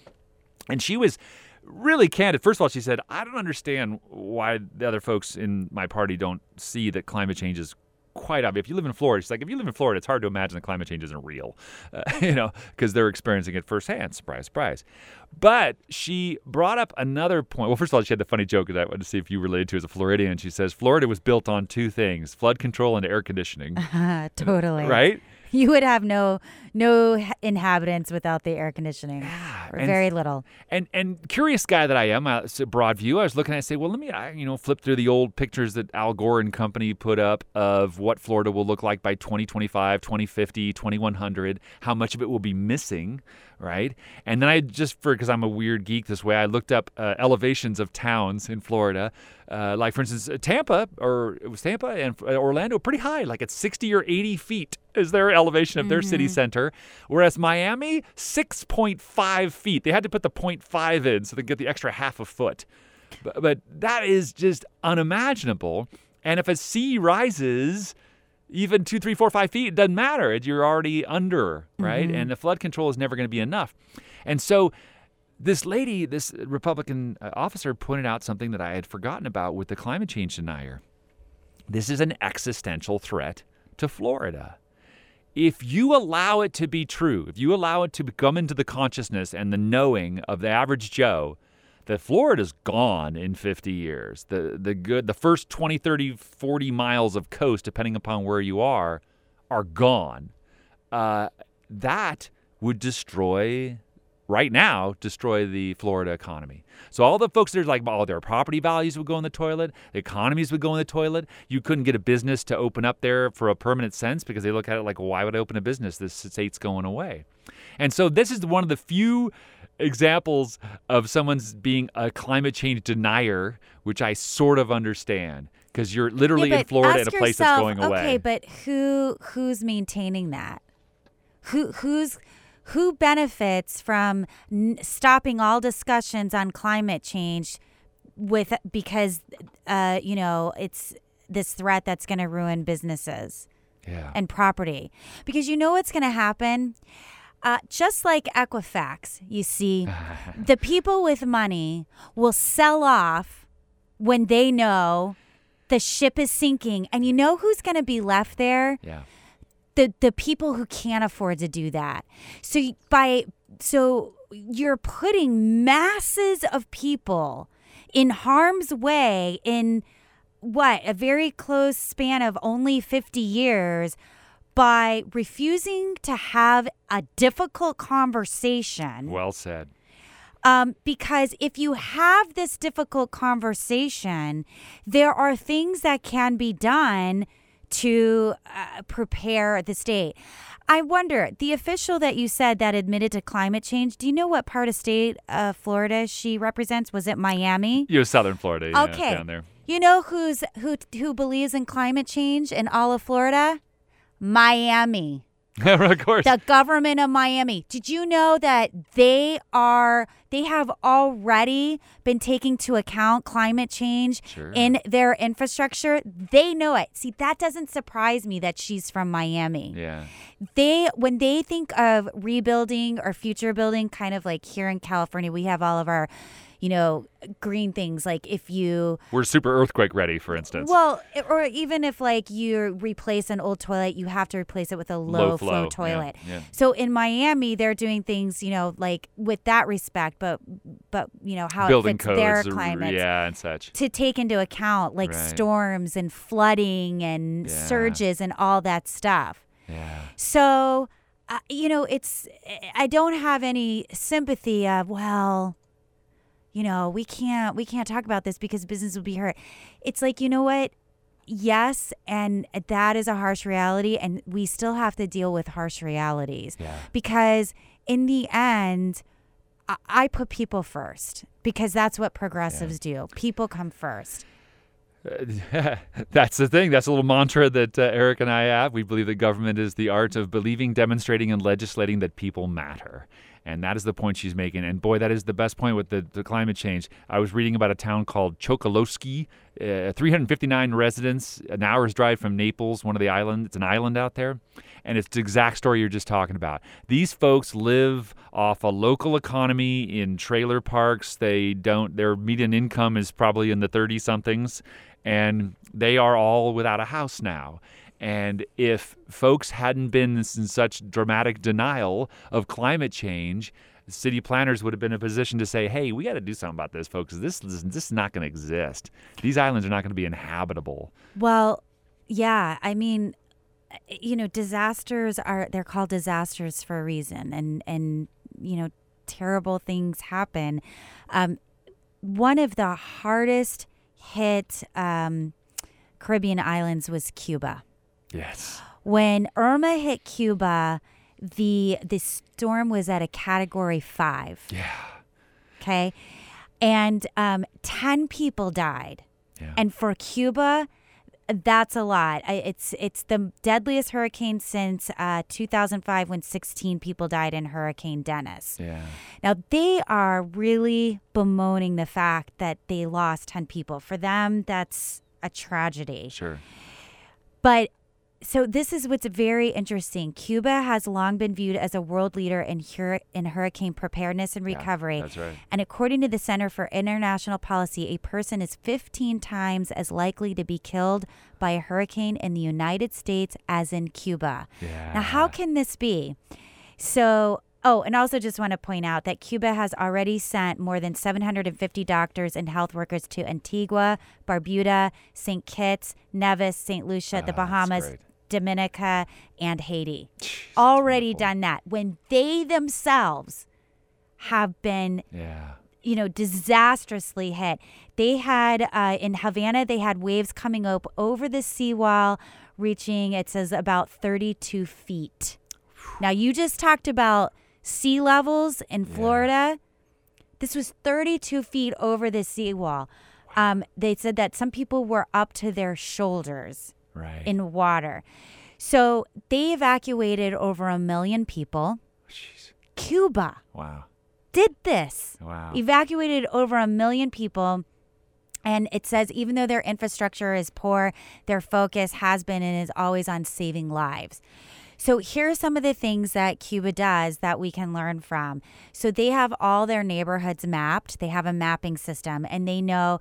and she was really candid. First of all, she said, "I don't understand why the other folks in my party don't see that climate change is." Quite obvious. If you live in Florida, she's like, if you live in Florida, it's hard to imagine that climate change isn't real, uh, you know, because they're experiencing it firsthand. Surprise, surprise. But she brought up another point. Well, first of all, she had the funny joke that I wanted to see if you related to as a Floridian. She says Florida was built on two things: flood control and air conditioning. totally. right? You would have no no inhabitants without the air conditioning, or and- very little. And and curious guy that I am, uh, it's a broad view. I was looking it, say, well, let me, I, you know, flip through the old pictures that Al Gore and company put up of what Florida will look like by 2025, 2050, 2100. How much of it will be missing, right? And then I just for because I'm a weird geek this way, I looked up uh, elevations of towns in Florida. Uh, like for instance, uh, Tampa or it was Tampa and uh, Orlando, pretty high, like at 60 or 80 feet is their elevation of their city center. Whereas Miami, 6.5 feet. They had to put the 0.5 in so they get the extra half a foot. But, but that is just unimaginable. And if a sea rises even two, three, four, five feet, it doesn't matter. You're already under, right? And the flood control is never going to be enough. And so this lady, this Republican uh, officer, pointed out something that I had forgotten about with the climate change denier. This is an existential threat to Florida. If you allow it to be true, if you allow it to come into the consciousness and the knowing of the average Joe that Florida's gone in 50 years, the, the good the first 20, 30, 40 miles of coast, depending upon where you are, are gone. Uh, that would destroy right now destroy the Florida economy. So all the folks that are like, oh, their property values would go in the toilet, the economies would go in the toilet. You couldn't get a business to open up there for a permanent sense because they look at it like, why would I open a business? This state's going away. And so this is one of the few examples of someone's being a climate change denier, which I sort of understand because you're literally Yeah, in Florida in a place yourself, that's going away. Okay, but who who's maintaining that? Who who's who benefits from n- stopping all discussions on climate change with because uh, you know it's this threat that's going to ruin businesses yeah. and property because you know what's going to happen uh, just like equifax you see the people with money will sell off when they know the ship is sinking and you know who's going to be left there yeah. The the people who can't afford to do that. So by so you're putting masses of people in harm's way in what a very close span of only 50 years by refusing to have a difficult conversation Well said. um, because if you have this difficult conversation, there are things that can be done to uh, prepare the state. I wonder, the official that you said that admitted to climate change, do you know what part of state uh, Florida she represents? Was it Miami? You're Southern Florida, yeah, Okay. down there. You know who's who who believes in climate change in all of Florida? Miami. of course. The government of Miami. Did you know that they are they have already been taking to account climate change Sure. in their infrastructure? They know it. See, that doesn't surprise me that she's from Miami. yeah. They when they think of rebuilding or future building kind of like here in California, we have all of our you know, green things like if you We're super earthquake ready, for instance. well, or even if like you replace an old toilet, you have to replace it with a low, Low flow, flow, toilet. yeah. So in Miami, they're doing things, you know, like with that respect, but but you know how Building it fits codes, their climate yeah, and such. to take into account like Right. storms and flooding and Yeah. surges and all that stuff. Yeah. So, uh, you know, it's I don't have any sympathy of well, you know, we can't we can't talk about this because business will be hurt. It's like you know what. Yes, and that is a harsh reality, and we still have to deal with harsh realities Yeah. because in the end, I, I put people first because that's what progressives do. People come first. That's the thing. That's a little mantra that uh, Eric and I have. We believe that government is the art of believing, demonstrating, and legislating that people matter. And that is the point she's making. And boy, that is the best point with the, the climate change. I was reading about a town called Chokoloskee, uh, 359 residents, an hour's drive from Naples, one of the islands. It's an island out there. And it's the exact story you're just talking about. These folks live off a local economy in trailer parks. They don't, their median income is probably in the 30 somethings and they are all without a house now. And if folks hadn't been in such dramatic denial of climate change, city planners would have been in a position to say, "Hey, we got to do something about this, folks. This is this is not going to exist. These islands are not going to be inhabitable." Well, yeah, I mean, you know, disasters are they're called disasters for a reason, and and you know, terrible things happen. Um, one of the hardest hit um, Caribbean islands was Cuba. Yes. When Irma hit Cuba, the the storm was at a Category Five. Yeah. Okay, and um, ten people died. Yeah. And for Cuba, that's a lot. It's it's the deadliest hurricane since uh, 2005 when 16 people died in Hurricane Dennis. yeah. Now they are really bemoaning the fact that they lost 10 people. For them, that's a tragedy. Sure. But so this is what's very interesting. Cuba has long been viewed as a world leader in hur- in hurricane preparedness and Yeah, recovery. that's right. And according to the Center for International Policy, a person is 15 times as likely to be killed by a hurricane in the United States as in Cuba. Yeah. Now, how can this be? So, oh, and also just want to point out that Cuba has already sent more than 750 doctors and health workers to Antigua, Barbuda, St. Kitts, Nevis, St. Lucia, the Ah, Bahamas. Dominica, and Haiti. Jeez, already done that when they themselves have been Yeah. you know, disastrously hit. They had uh, in Havana, they had waves coming up over the seawall, reaching it says about 32 feet. Now you just talked about sea levels in Florida. This was 32 feet over the seawall. Um, they said that some people were up to their shoulders Right. in water. So they evacuated over a million people. Jeez. Cuba Wow. did this Wow. evacuated over a million people. And it says even though their infrastructure is poor, their focus has been and is always on saving lives. So here are some of the things that Cuba does that we can learn from. So they have all their neighborhoods mapped. They have a mapping system and they know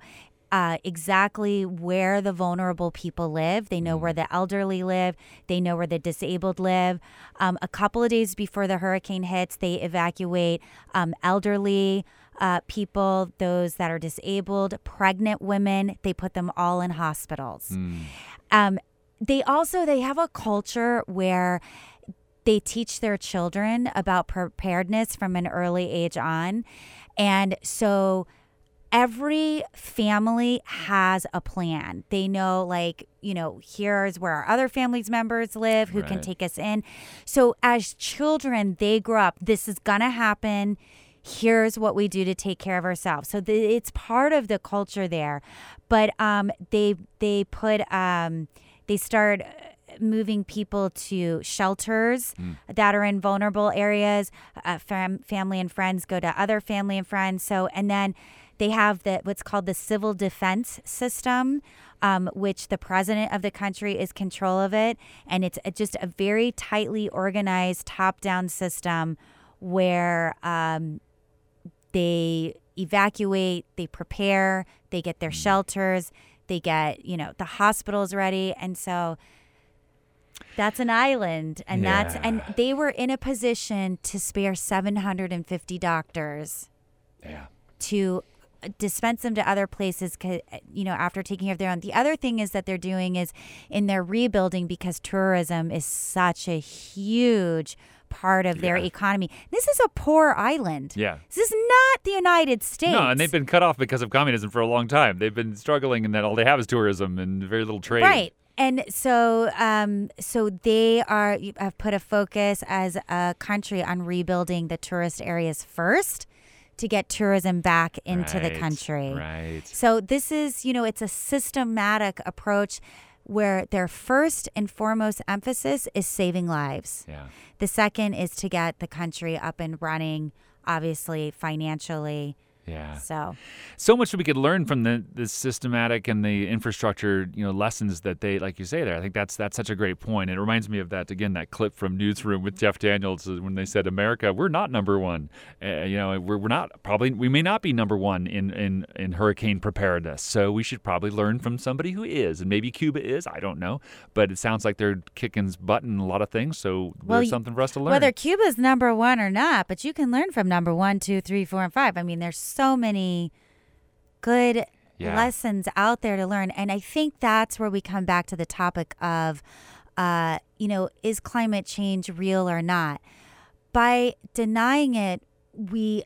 uh, exactly where the vulnerable people live. They know where the elderly live. They know where the disabled live. Um, a couple of days before the hurricane hits, they evacuate um, elderly uh, people, those that are disabled, pregnant women. They put them all in hospitals. Um, they also they have a culture where they teach their children about preparedness from an early age on, and so every family has a plan. They know, like, you know, here's where our other family's members live who can take us in. So as children, they grow up, this is going to happen. Here's what we do to take care of ourselves. So the, it's part of the culture there. But um, they they put um, they start moving people to shelters that are in vulnerable areas. Uh, fam- family and friends go to other family and friends. So and then they have the what's called the civil defense system, um, which the president of the country is control of it, and it's a- just a very tightly organized top-down system where um, they evacuate, they prepare, they get their shelters, they get you know the hospitals ready, and so that's an island, and that's and they were in a position to spare 750 doctors Yeah. to dispense them to other places you know after taking care of their own the other thing is that they're doing is in their rebuilding because tourism is such a huge part of their Yeah. economy this is a poor island Yeah. this is not the united states No, and they've been cut off because of communism for a long time. They've been struggling, and that all they have is tourism and very little trade. Right. And so, um, so they are have put a focus as a country on rebuilding the tourist areas first to get tourism back into the country. Right. So this is, you know, it's a systematic approach where their first and foremost emphasis is saving lives. Yeah. The second is to get the country up and running, obviously financially. Yeah. So so much that we could learn from the, the systematic and the infrastructure, you know, lessons that they, like you say there. I think that's that's such a great point. It reminds me of that again, that clip from Newsroom with Jeff Daniels when they said, "America, we're not number one. Uh, you know, we're, we're not probably we may not be number one in, in in hurricane preparedness. So we should probably learn from somebody who is, and maybe Cuba is. I don't know, but it sounds like they're kicking butt in a lot of things. So Well, there's something for us to learn. Whether Cuba's number one or not, but you can learn from number one, two, three, four, and five. I mean, there's so many good Yeah. lessons out there to learn. And I think that's where we come back to the topic of, uh, you know, is climate change real or not? By denying it, we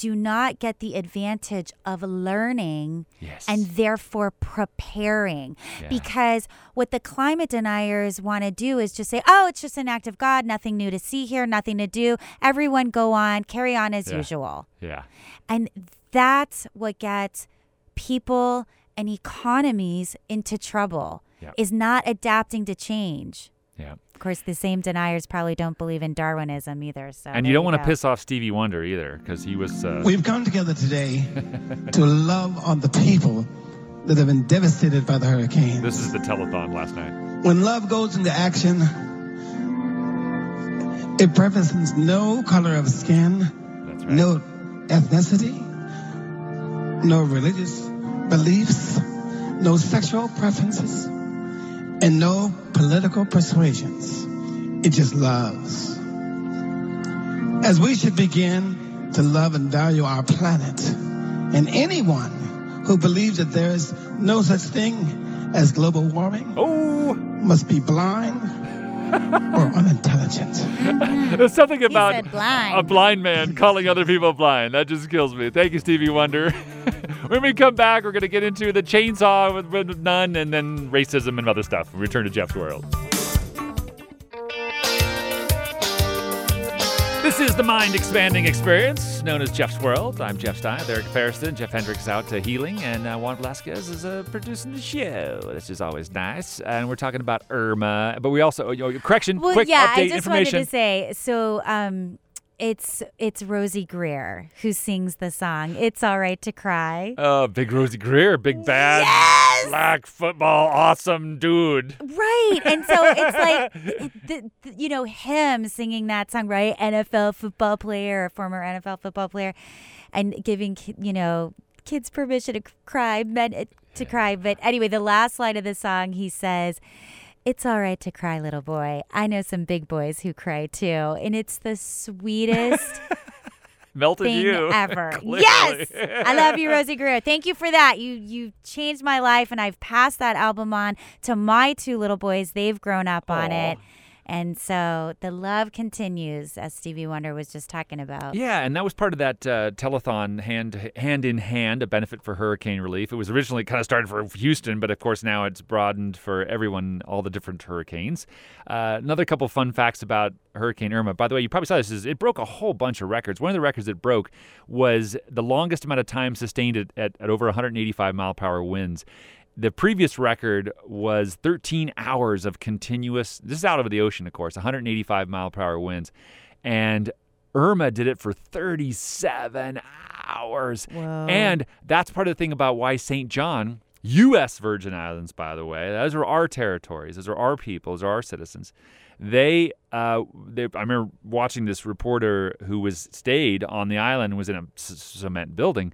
do not get the advantage of learning yes. and therefore preparing. Yeah. Because what the climate deniers want to do is just say, oh, it's just an act of God, nothing new to see here, nothing to do. Everyone go on, carry on as Yeah. usual. yeah. And that's what gets people and economies into trouble Yeah. is not adapting to change. Yeah. Of course, the same deniers probably don't believe in Darwinism either. So And you don't want to piss off Stevie Wonder either, because he was. Uh, We've come together today to love on the people that have been devastated by the hurricane. this is the telethon last night. When love goes into action, it preferences no color of skin, That's right. no ethnicity, no religious beliefs, no sexual preferences, and no political persuasions. It just loves. As we should begin to love and value our planet and anyone who believes that there is no such thing as global warming Oh, must be blind or unintelligent. there's something about blind. a blind man calling other people blind. That just kills me. Thank you, Stevie Wonder. when we come back, we're going to get into the chainsaw with, with none and then racism and other stuff. Return to Jeff's World. This is the mind expanding experience known as Jeff's World. I'm Jeff Stein, Eric Ferriston. Jeff Hendricks out to healing, and uh, Juan Velasquez is uh, producing the show. This is always nice. And we're talking about Irma, but we also, you know, correction, Well, quick yeah, update I just information. wanted to say so. Um, it's it's Rosey Grier who sings the song. It's all right to cry. Oh, big Rosey Grier, big bad Yes! black football awesome dude. Right. And so it's like, the, the, you know, him singing that song, right? NFL football player, former NFL football player, and giving, you know, kids permission to cry, men to cry. But anyway, the last line of the song, he says, it's all right to cry, little boy. I know some big boys who cry too. And it's the sweetest Melted thing you. ever. Clearly. Yes, I love you, Rosey Grier. Thank you for that. You you changed my life, and I've passed that album on to my two little boys. They've grown up on Aw. it, And so the love continues, as Stevie Wonder was just talking about. Yeah, and that was part of that uh, telethon hand hand in hand, a benefit for hurricane relief. It was originally kind of started for Houston, but of course now it's broadened for everyone, all the different hurricanes. Uh, another couple fun facts about Hurricane Irma. By the way, you probably saw this. Is it broke a whole bunch of records. One of the records it broke was the longest amount of time sustained at, at, at over 185 mile per hour winds. The previous record was 13 hours of continuous, this is out over the ocean, of course, 185 mile per hour winds. And Irma did it for 37 hours. Whoa. And that's part of the thing about why St. John, U.S. Virgin Islands, by the way, those are our territories, those are our people, those are our citizens. They, uh, they, I remember watching this reporter who was stayed on the island was in a c- cement building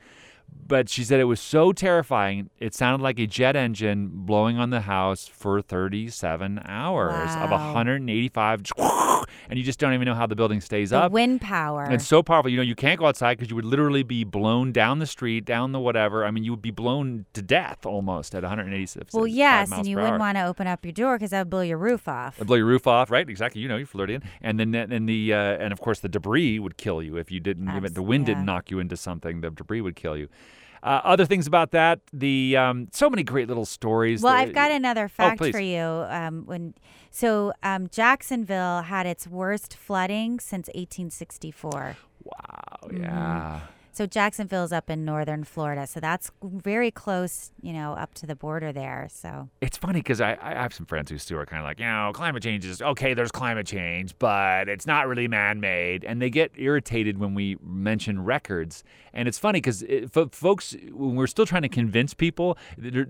but she said it was so terrifying. It sounded like a jet engine blowing on the house for 37 hours of 185, and you just don't even know how the building stays The up. wind power. And it's so powerful. You know, you can't go outside because you would literally be blown down the street, down the whatever. I mean, you would be blown to death almost at 186. well, yes, and you wouldn't hour. want to open up your door because that would blow your roof off. It'd blow your roof off, right? Exactly. You know, you're Floridian, and then and the uh, and of course the debris would kill you if you didn't. If Abs- the wind yeah. didn't knock you into something, the debris would kill you. Uh, other things about that, the um, so many great little stories. Well, that- I've got another fact please. for you. Um, when so um, Jacksonville had its worst flooding since 1864. Wow, Mm-hmm. So Jacksonville's up in northern Florida, so that's very close, you know, up to the border there. So It's funny because I, I have some friends who still are kind of like, you know, climate change is okay, there's climate change, but it's not really man made. And they get irritated when we mention records. And it's funny because folks, when we're still trying to convince people,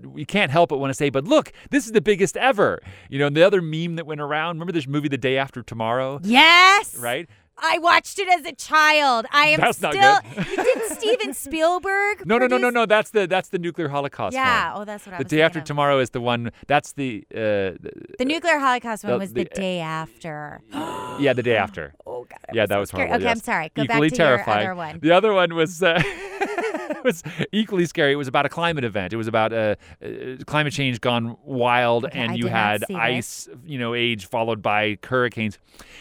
we can't help but want to say, but look, this is the biggest ever. You know, and the other meme that went around, remember this movie, The Day After Tomorrow? yes, Right? I watched it as a child. I am That's not still. good. Did Steven Spielberg? No, no, no, no, no. That's the that's the nuclear Holocaust Yeah. one. Oh, that's what I The day after of. tomorrow is the one. That's the uh, The nuclear Holocaust one the- was the, the- day after. yeah, the day after. Oh God. Yeah, that was scary. horrible. Okay, I'm sorry. Go equally back to your other one. The other one was uh, was equally scary. It was about a climate event. It was about uh, uh, climate change gone wild, Okay, and I you had this. ice, you know, age followed by hurricanes.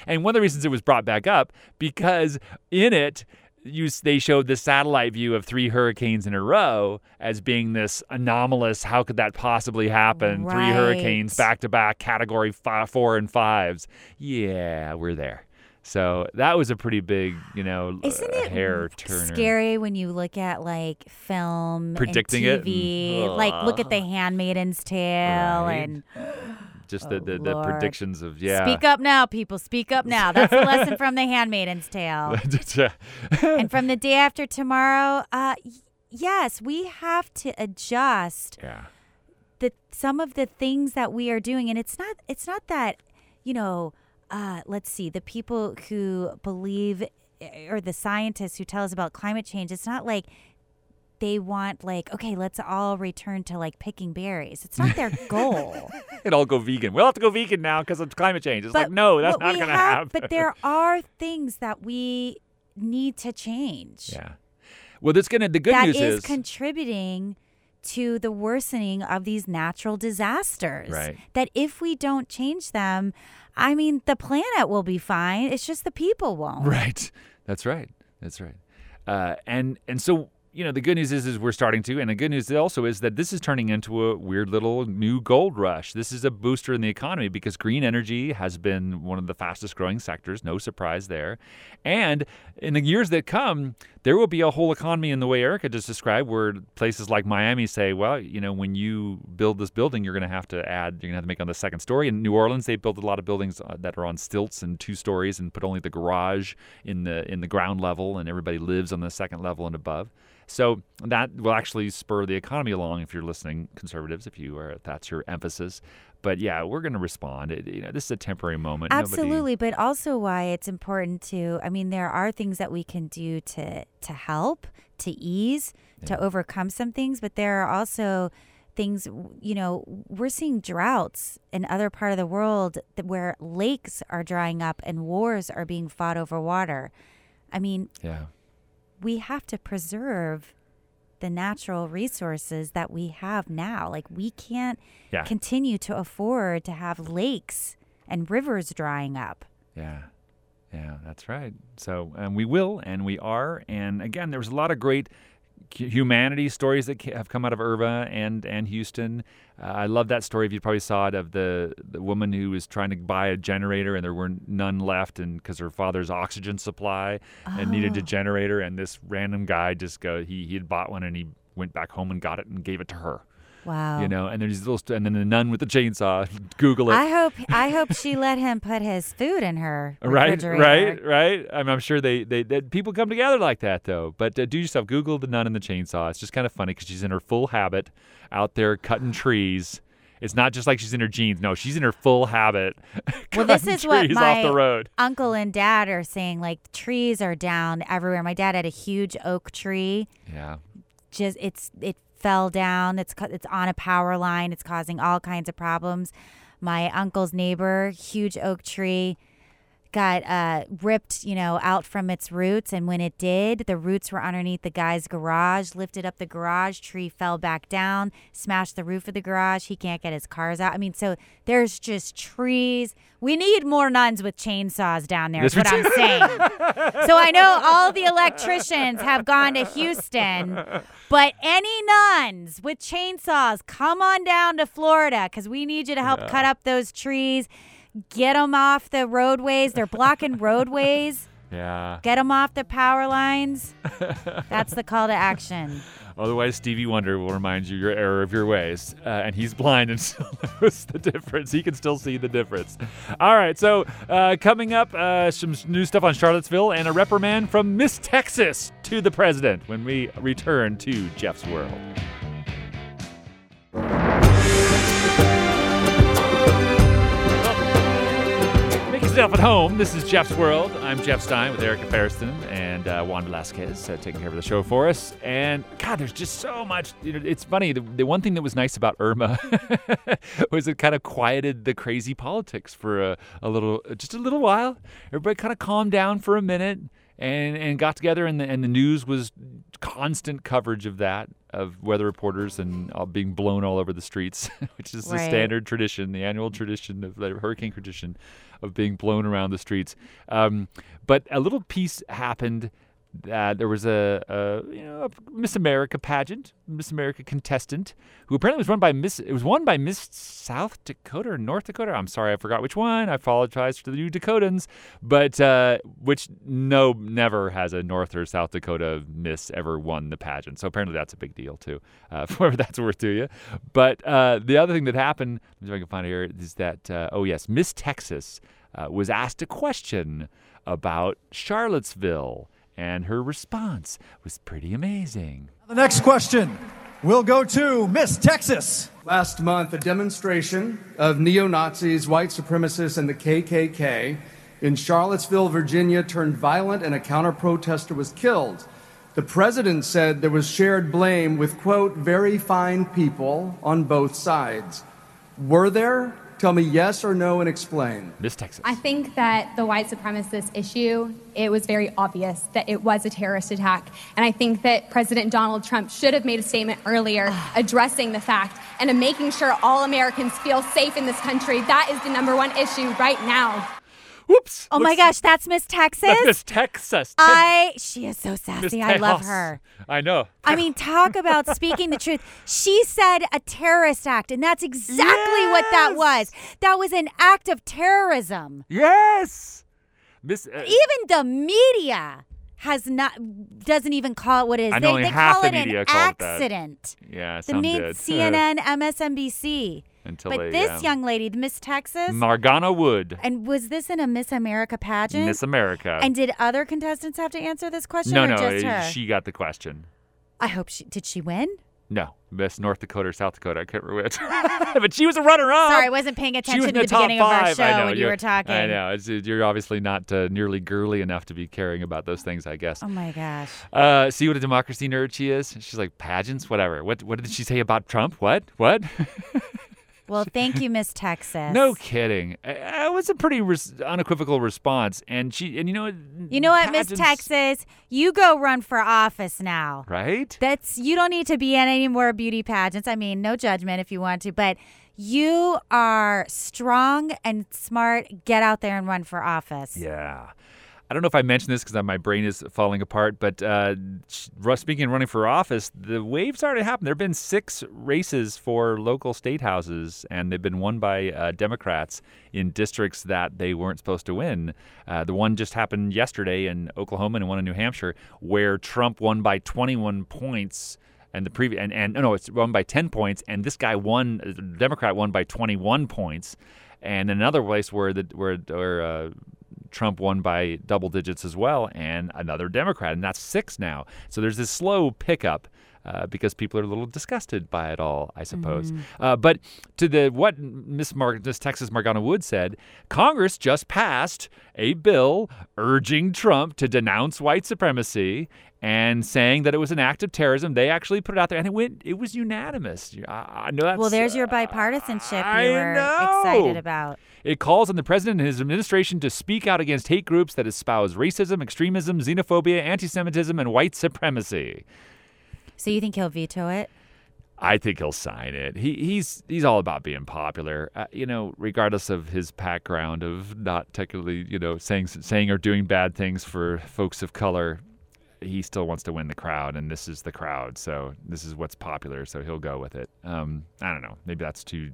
And one of the reasons it was brought back up because in it. You, they showed the satellite view of three hurricanes in a row as being this anomalous. How could that possibly happen? Three hurricanes back to back, category five, four and fives. Yeah, we're there. So that was a pretty big, you know, Isn't uh, it hair turner. scary when you look at like film, Predicting it and and- like look at The Handmaiden's Tale Right. and Just the, Oh, the, the Lord. predictions of yeah. speak up now, people. Speak up now. That's the lesson from The Handmaiden's Tale. and from the day after tomorrow, uh, yes, we have to adjust yeah. the some of the things that we are doing, and it's not it's not that you know. Uh, let's see, the people who believe eh, or the scientists who tell us about climate change. It's not like they want like okay, let's all return to like picking berries. It's not their goal. It all go vegan. We'll have to go vegan now because of climate change. It's but like no, that's not going to have- happen. But there are things that we need to change. yeah. Well, that's gonna. The good that news is is contributing to the worsening of these natural disasters. Right. That if we don't change them, I mean, the planet will be fine. It's just the people won't. Right. That's right. That's right. Uh, and and so you know the good news is is we're starting to, and the good news also is that this is turning into a weird little new gold rush. This is a booster in the economy because green energy has been one of the fastest growing sectors. No surprise there. And in the years that come, there will be a whole economy in the way Erica just described, where places like Miami say, well, you know, when you build this building, you're going to have to add, you're going to have to make on the second story. In New Orleans, they built a lot of buildings uh, that are on stilts and two stories, and put only the garage in the in the ground level, and everybody lives on the second level and above. So that will actually spur the economy along. If you're listening, conservatives, if you are, if that's your emphasis. But yeah, we're going to respond. It, you know, this is a temporary moment. Nobody- Absolutely, but also why it's important to I mean there are things that we can do to to help, to ease, to overcome some things, but there are also things you know, we're seeing droughts in other part of the world where lakes are drying up and wars are being fought over water. I mean, yeah. we have to preserve the natural resources that we have now. Like we can't Yeah. continue to afford to have lakes and rivers drying up. Yeah. Yeah, that's right. So, and we will, and we are. And again, there was a lot of great humanity stories that have come out of Irma and and Houston. Uh, I love that story. If you probably saw it of the the woman who was trying to buy a generator and there were none left, and because her father's oxygen supply and needed a generator, and this random guy just go he he had bought one and he went back home and got it and gave it to her. Wow. You know, and there's these little and then the nun with the chainsaw. Google it. I hope I hope she let him put his food in her Right, right, right. I'm, I'm sure they, they, they people come together like that though. But uh, do yourself Google the nun and the chainsaw. It's just kind of funny because she's in her full habit, out there cutting trees. It's not just like she's in her jeans. No, she's in her full habit. Well, this is what my off the road. uncle and dad are saying. Like trees are down everywhere. My dad had a huge oak tree. Yeah, Just it's it fell down. It's it's on a power line. It's causing all kinds of problems. My uncle's neighbor, huge oak tree, got uh, ripped, you know, out from its roots. And when it did, the roots were underneath the guy's garage. Lifted up the garage, tree fell back down, smashed the roof of the garage. He can't get his cars out. I mean, so there's just trees. We need more nuns with chainsaws down there. Is Yes, what I'm saying. so I know all the electricians have gone to Houston, but any nuns with chainsaws, come on down to Florida because we need you to help cut up those trees, get them off the roadways. They're blocking roadways. Yeah. Get them off the power lines. That's the call to action. Otherwise, Stevie Wonder will remind you your error of your ways, uh, and he's blind and still knows the difference. He can still see the difference. All right, so uh, coming up, uh, some new stuff on Charlottesville and a reprimand from Miss Texas to the president when we return to Jeff's World. Yourself at home. This is Jeff's World. I'm Jeff Stein with Erica Ferriston and uh, Juan Velasquez uh, taking care of the show for us. And God, there's just so much. You know, it's funny. The, the one thing that was nice about Irma was it kind of quieted the crazy politics for a, a little, just a little while. Everybody kind of calmed down for a minute and and got together, and the, and the news was constant coverage of that, of weather reporters and uh, being blown all over the streets, which is the standard tradition, the annual tradition of the hurricane tradition of being blown around the streets. Um, but a little piece happened. That there was a, a you know a Miss America pageant, Miss America contestant, who apparently was run by Miss. It was won by Miss South Dakota or North Dakota. I'm sorry, I forgot which one. I apologize to the new Dakotans, but uh, which no never has a North or South Dakota Miss ever won the pageant. So apparently that's a big deal too, uh, for whatever that's worth to you. But uh, the other thing that happened, let me see if I can find it here, is that uh, oh yes, Miss Texas uh, was asked a question about Charlottesville. And her response was pretty amazing. The next question will go to Miss Texas. Last month, a demonstration of neo Nazis, white supremacists, and the KKK in Charlottesville, Virginia turned violent and a counter protester was killed. The president said there was shared blame with, quote, very fine people on both sides. Were there? Tell me yes or no and explain. Miss Texas. I think that the white supremacist issue, it was very obvious that it was a terrorist attack. And I think that President Donald Trump should have made a statement earlier addressing the fact and making sure all Americans feel safe in this country. That is the number one issue right now. Whoops. Oh my gosh, that's Miss Texas. Miss Texas. I she is so sassy. I love her. I know. I mean, talk about speaking the truth. She said a terrorist act, and that's exactly what that was. That was an act of terrorism. Yes. Miss. Uh, Even the media has not doesn't even call it what it is. I they they call the it an call it accident. yeah, The main did. CNN, MSNBC. Until but they, this yeah. young lady, Miss Texas, Margana Wood, and was this in a Miss America pageant? Miss America. and did other contestants have to answer this question, no, or no, just her? she got the question. I hope she did. She win. No, Miss North Dakota or South Dakota. I can't remember which. but she was a runner-up. Sorry, I wasn't paying attention to the top beginning of our five. show I know, when you were talking. I know. It's, you're obviously not uh, nearly girly enough to be caring about those things, I guess. Oh my gosh. Uh, see what a democracy nerd she is? She's like, pageants? Whatever. What What did she say about Trump? What? What? Well, thank you, Miss Texas. No kidding. It was a pretty res- unequivocal response, and she and you know You know what, Miss pageants- Texas? You go run for office now. right? That's you don't need to be in any more beauty pageants. I mean, no judgment if you want to, but you are strong and smart. Get out there and run for office. Yeah. I don't know if I mentioned this because my brain is falling apart, but uh, speaking of running for office, the wave's already happened. There have been six races for local state houses, and they've been won by uh, Democrats in districts that they weren't supposed to win. Uh, the one just happened yesterday in Oklahoma and one in New Hampshire, where Trump won by 21 points. And the previous and, and no, it's won by 10 points, and this guy won. The Democrat won by 21 points, and another place where the where where uh, Trump won by double digits as well, and another Democrat, and that's six now. So there's this slow pickup. Uh, because people are a little disgusted by it all, I suppose. Uh, but to the what Miss Mar- Texas Margana Wood said, Congress just passed a bill urging Trump to denounce white supremacy and saying that it was an act of terrorism. They actually put it out there, and it went. It was unanimous. I, I know that's Well, there's your bipartisanship I you were know. excited about. It calls on the president and his administration to speak out against hate groups that espouse racism, extremism, xenophobia, anti Semitism, and white supremacy. So you think he'll veto it? I think he'll sign it. He, he's he's all about being popular, uh, you know, regardless of his background of not technically, you know, saying saying or doing bad things for folks of color. He still wants to win the crowd, and this is the crowd, so this is what's popular. So he'll go with it. Um, I don't know. Maybe that's too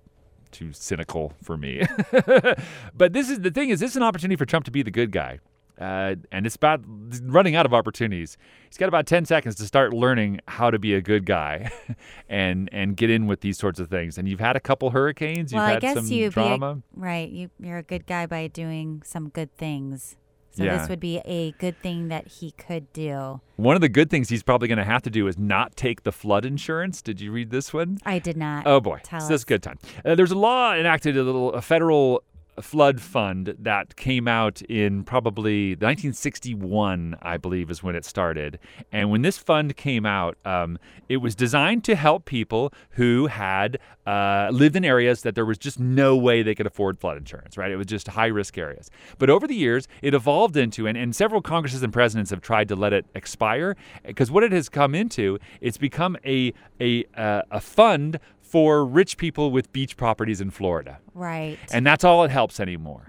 too cynical for me. but this is the thing: is this is an opportunity for Trump to be the good guy? Uh, and it's about running out of opportunities. He's got about 10 seconds to start learning how to be a good guy and and get in with these sorts of things. And you've had a couple hurricanes, you've well, I had guess some you drama. A, right. You you're a good guy by doing some good things. So Yeah. this would be a good thing that he could do. One of the good things he's probably going to have to do is not take the flood insurance. Did you read this one? I did not. Oh boy, Tell so this is a good time. Uh, there's a law enacted, a little a federal flood fund that came out in probably 1961, I believe, is when it started. And when this fund came out, um, it was designed to help people who had uh, lived in areas that there was just no way they could afford flood insurance. Right? It was just high risk areas. But over the years, it evolved into, and, and several Congresses and presidents have tried to let it expire because what it has come into, it's become a a uh, a fund for rich people with beach properties in Florida. Right. And that's all it helps anymore.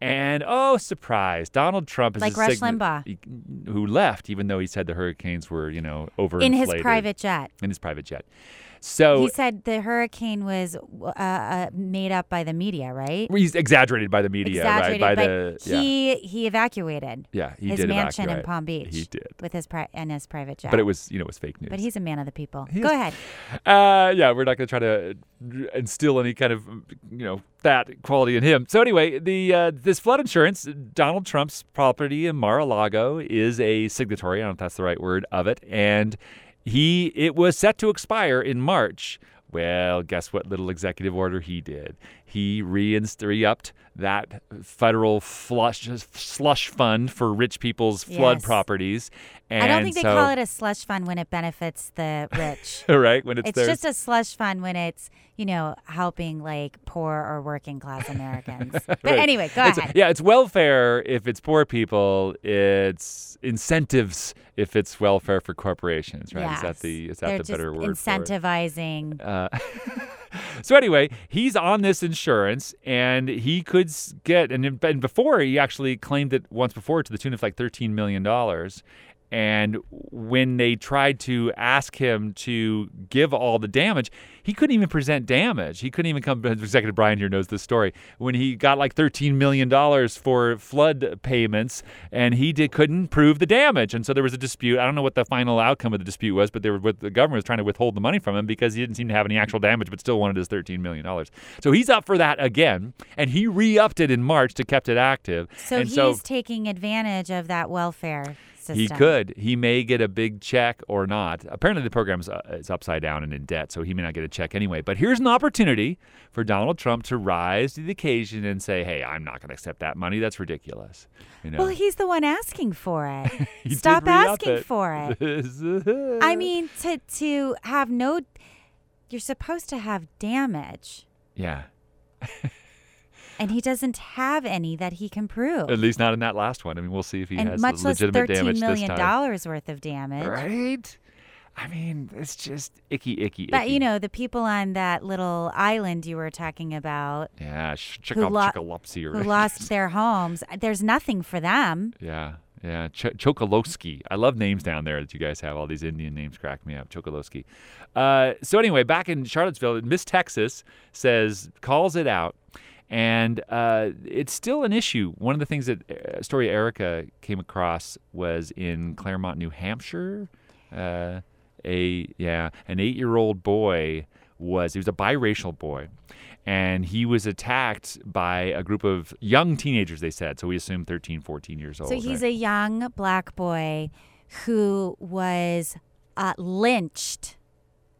And oh, surprise! Donald Trump is Mm-hmm. Like a Rush sign- Limbaugh. who left, even though he said the hurricanes were, you know, over in his private jet. in his private jet. So He said the hurricane was uh, uh, made up by the media, right? he's exaggerated by the media, Exaggerated, right? By the yeah, he he evacuated yeah, he his did mansion in. Palm Beach. He did, with his pri- and his private jet. but it was, you know, it was fake news. But he's a man of the people. He Go ahead. Uh, yeah, we're not going to try to instill any kind of, you know, that quality in him. So anyway, the uh, this flood insurance, Donald Trump's property in Mar-a-Lago is a signatory. I don't know if that's the right word of it, and he it was set to expire in March. Well, guess what little executive order he did? He reinst- re-upped that federal flush slush fund for rich people's flood Yes. properties. And I don't think they call it a slush fund when it benefits the rich. right when it's, it's just a slush fund when it's you know helping like poor or working class Americans. But Right. anyway, go It's- ahead. Yeah, it's welfare if it's poor people. It's incentives if it's welfare for corporations, right? Is that the is that They're the better word incentivizing. Uh, So anyway, he's on this insurance, and he could get and, and before he actually claimed it once before to the tune of like thirteen million dollars. And when they tried to ask him to give all the damage, he couldn't even present damage. He couldn't even come. Executive Brian here knows this story. When he got like thirteen million dollars for flood payments, and he did couldn't prove the damage, and so there was a dispute. I don't know what the final outcome of the dispute was, but they were what the government was trying to withhold the money from him because he didn't seem to have any actual damage, but still wanted his thirteen million dollars. So he's up for that again, and he re-upped it in March to kept it active. So and he's so taking advantage of that welfare system. he could. He may get a big check or not. Apparently, the program's uh, is upside down and in debt, so he may not get a check anyway. But here's an opportunity for Donald Trump to rise to the occasion and say, "Hey, I'm not going to accept that money. That's ridiculous." You know. Well, he's the one asking for it. Stop asking it. for it. I mean, to to have no, you're supposed to have damage. Yeah. and he doesn't have any that he can prove. At least not in that last one. I mean, we'll see if he and has much less legitimate thirteen damage million this time. dollars worth of damage. Right? I mean, it's just icky, icky, icky. But icky. you know, the people on that little island you were talking about yeah, sh- who, lo- who lost their homes, there's nothing for them. Yeah, yeah. Ch- Chokoloskee. I love names down there that you guys have. All these Indian names crack me up. Chokoloskee. Uh, so anyway, back in Charlottesville, Miss Texas says calls it out, and uh, it's still an issue. One of the things that uh, story Erica came across was in Claremont, New Hampshire. Uh, a yeah, an eight-year-old boy was he was a biracial boy and he was attacked by a group of young teenagers they said so we assume 13 14 years old So he's right? a young black boy who was uh, lynched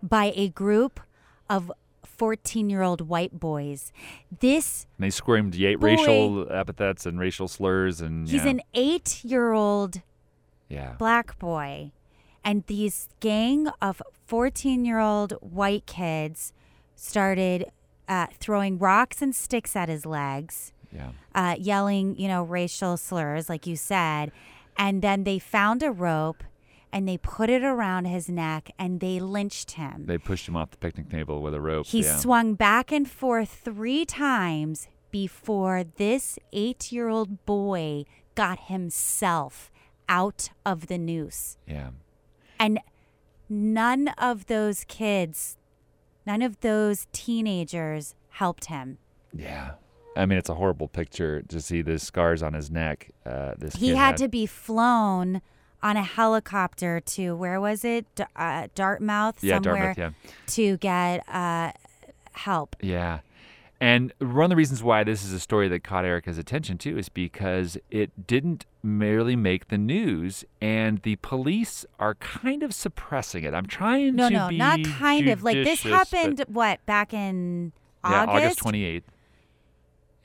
by a group of 14 year old white boys. This, and they screamed boy- racial epithets and racial slurs and he's yeah. an eight year old yeah black boy. And these gang of 14 year old white kids started uh, throwing rocks and sticks at his legs. yeah uh, yelling, you know, racial slurs, like you said. And then they found a rope and they put it around his neck and they lynched him. they pushed him off the picnic table with a rope he yeah. swung back and forth three times before this eight year old boy got himself out of the noose. yeah And none of those kids, none of those teenagers helped him. yeah I mean, it's a horrible picture to see the scars on his neck. Uh, this He kid had to be flown on a helicopter to where was it? D- uh, Dartmouth, Yeah, somewhere Dartmouth, to get uh, help. Yeah. And one of the reasons why this is a story that caught Erica's attention too is because it didn't merely make the news, and the police are kind of suppressing it. I'm trying No, to no, be not kind of. Like this happened. What back in August? yeah, August? August 28th.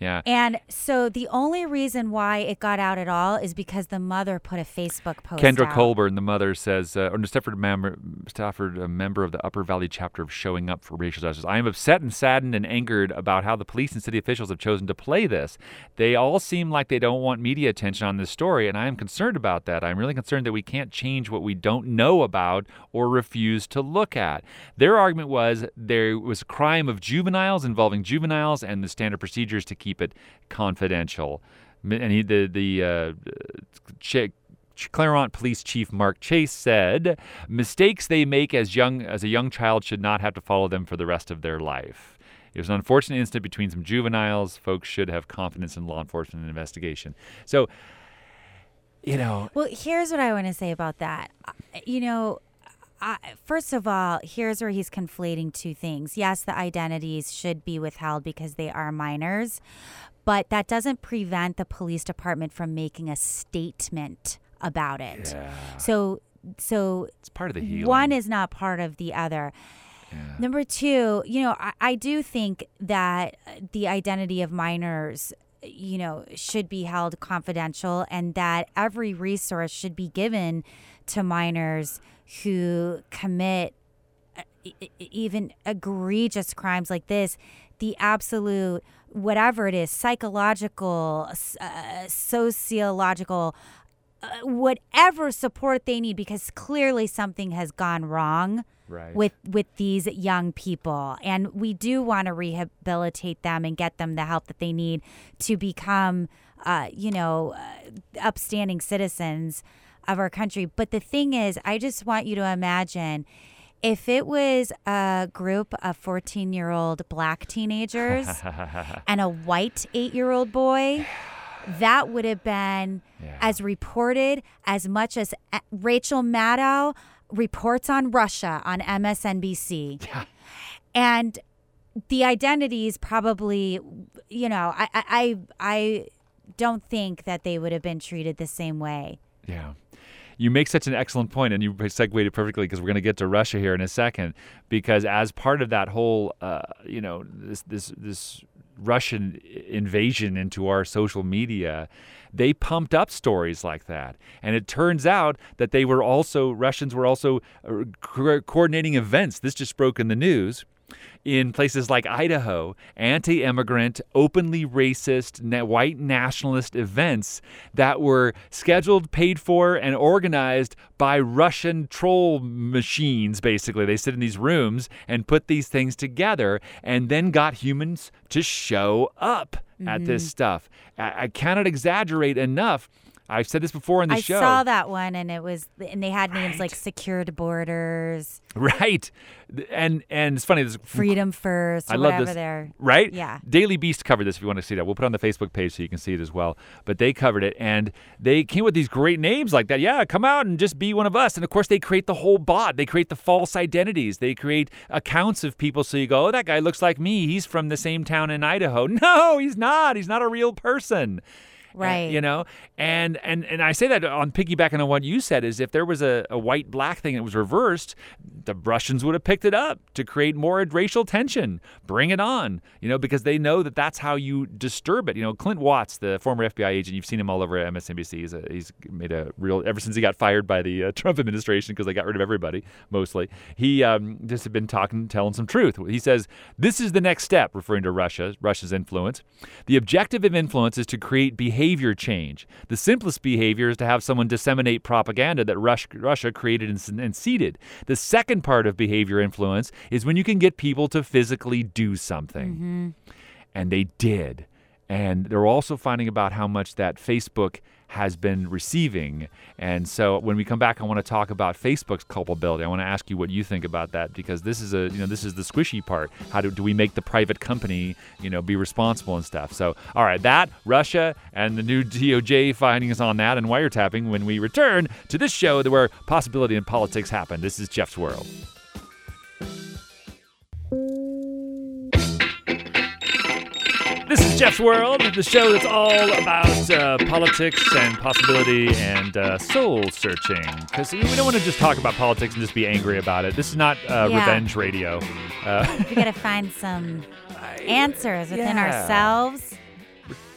Yeah. And so the only reason why it got out at all is because the mother put a Facebook post. Kendra out. Colburn, the mother, says, uh, or Stafford, member, Stafford, a member of the Upper Valley chapter of Showing Up for Racial Justice. I am upset and saddened and angered about how the police and city officials have chosen to play this. They all seem like they don't want media attention on this story, and I am concerned about that. I'm really concerned that we can't change what we don't know about or refuse to look at. Their argument was there was a crime of juveniles involving juveniles and the standard procedures to keep it confidential. And he, the the uh, Claremont Police Chief Mark Chase said, "Mistakes they make as young as a young child should not have to follow them for the rest of their life." It was an unfortunate incident between some juveniles. Folks should have confidence in law enforcement and investigation. So, you know, Well, here's what I want to say about that. You know, I, first of all, here's where he's conflating two things. Yes, the identities should be withheld because they are minors, but that doesn't prevent the police department from making a statement about it. Yeah. So, so it's part of the healing. one is not part of the other. Yeah. Number two, you know, I, I do think that the identity of minors, you know, should be held confidential and that every resource should be given to minors who commit uh, even egregious crimes like this. The absolute, whatever it is, psychological, uh, sociological, uh, whatever support they need, because clearly something has gone wrong Right. with with these young people and we do want to rehabilitate them and get them the help that they need to become uh, you know uh, upstanding citizens of our country but the thing is i just want you to imagine if it was a group of 14 year old black teenagers and a white 8 year old boy that would have been Yeah. as reported as much as uh, Rachel Maddow reports on Russia on MSNBC. And the identities probably, you know, I, I, I I don't think that they would have been treated the same way. Yeah. You make such an excellent point, and you segued it perfectly because we're going to get to Russia here in a second. Because as part of that whole, uh, you know, this this this Russian invasion into our social media, they pumped up stories like that, and it turns out that they were also Russians were also uh, co- coordinating events. This just broke in the news in places like Idaho, anti immigrant, openly racist, white nationalist events that were scheduled, paid for, and organized by Russian troll machines, basically. They sit in these rooms and put these things together and then got humans to show up at this mm-hmm. stuff. I, I cannot exaggerate enough. I've said this before in the I show. I saw that one, and it was, and they had names like secured borders, Right. And and it's funny. There's freedom first, I love this. they're. Right? Yeah. Daily Beast covered this if you want to see that. We'll put it on the Facebook page so you can see it as well. But they covered it and they came with these great names like that. Yeah, come out and just be one of us. And of course, they create the whole bot. They create the false identities. They create accounts of people so you go, oh, that guy looks like me. He's from the same town in Idaho. No, he's not. He's not a real person. Right. you know? And and and i say that on piggybacking on what you said is if there was a, a white black thing that was reversed the russians would have picked it up to create more racial tension. Bring it on you know because they know that that's how you disturb it. You know clint watts the former fbi agent you've seen him all over msnbc he's, a, he's made a real ever since he got fired by the uh, trump administration because they got rid of everybody mostly. He um, just had been talking telling some truth. He says this is the next step referring to russia russia's influence. The objective of influence is to create behavior change. The simplest behavior is to have someone disseminate propaganda that Russia created and, and seeded. The second part of behavior influence is when you can get people to physically do something. Mm-hmm. And they did. And they're also finding about how much that Facebook has been receiving. And so when we come back, I want to talk about Facebook's culpability. I want to ask you what you think about that because this is a you know this is the squishy part. How do, do we make the private company you know be responsible and stuff? So all right, that Russia and the new DOJ findings on that and wiretapping when we return to this show where possibility and politics happen. This is Jeff's World. Jeff's World, the show that's all about uh, politics and possibility and uh, soul searching. Because we don't want to just talk about politics and just be angry about it. This is not uh, Yeah. revenge radio. Uh, We got to find some answers within yeah. ourselves.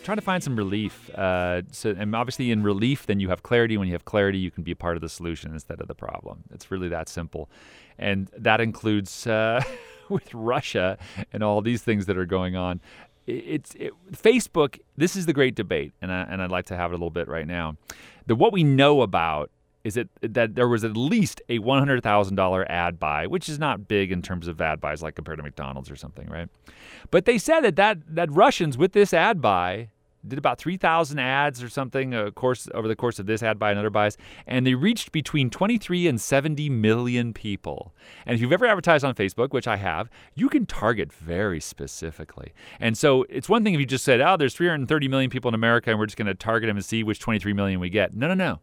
trying to find some relief. Uh, so, and obviously, in relief, then you have clarity. When you have clarity, you can be a part of the solution instead of the problem. It's really that simple, and that includes uh, with Russia and all these things that are going on. It's it, Facebook. This is the great debate, and I, and I'd like to have it a little bit right now. The what we know about is it that there was at least a one hundred thousand dollar ad buy, which is not big in terms of ad buys, like compared to McDonald's or something, right? But they said that that, that Russians with this ad buy did about 3,000 ads or something of course over the course of this ad buy and other buys, and they reached between 23 and 70 million people. And if you've ever advertised on Facebook, which I have, you can target very specifically. And so it's one thing if you just said, "Oh, there's 330 million people in America, and we're just going to target them and see which 23 million we get." No, no, no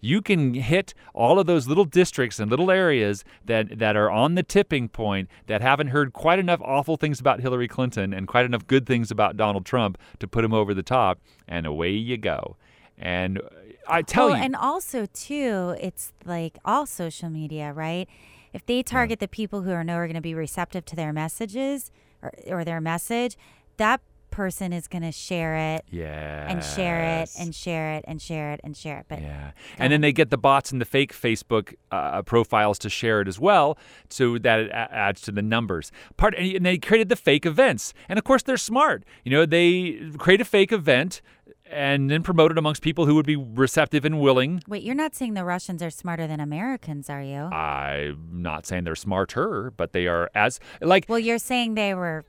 you can hit all of those little districts and little areas that, that are on the tipping point that haven't heard quite enough awful things about Hillary Clinton and quite enough good things about Donald Trump to put him over the top, and away you go. And I tell well, you, and also too, it's like all social media, right? If they target the people who are never going to be receptive to their messages or, or their message, that person is going to share it yeah, and share it and share it and share it and share it. But Yeah. And then they get the bots and the fake Facebook uh, profiles to share it as well, so that it a- adds to the numbers. Part and they created the fake events, and of course they're smart. You know, they create a fake event and then promote it amongst people who would be receptive and willing. wait, you're not saying the Russians are smarter than Americans, are you? I'm not saying they're smarter, but they are as like well, you're saying they were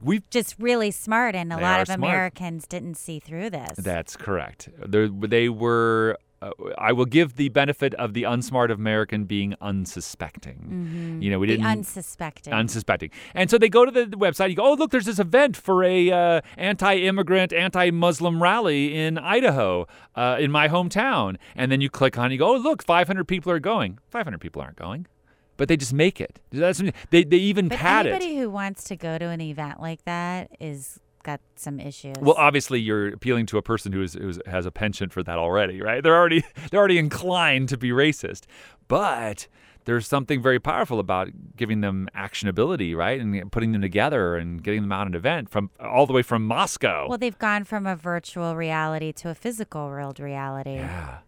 we've. just really smart, and a lot of smart. Americans didn't see through this. That's correct. They're, they were. Uh, I will give the benefit of the unsmart American being unsuspecting. You know, we the didn't unsuspecting. unsuspecting. And so they go to the, the website. You go, oh look, there's this event for a uh, anti-immigrant, anti-Muslim rally in Idaho, uh, in my hometown. And then you click on, it, you go, oh look, 500 people are going. 500 people aren't going, but they just make it. That's they they even but pad anybody it. who wants to go to an event like that is got some issues. Well, obviously, you're appealing to a person who is, who's, has a penchant for that already, right? They're already they're already inclined to be racist, but there's something very powerful about giving them actionability, right, and putting them together and getting them out an event from all the way from Moscow. Well, they've gone from a virtual reality to a physical world reality. yeah.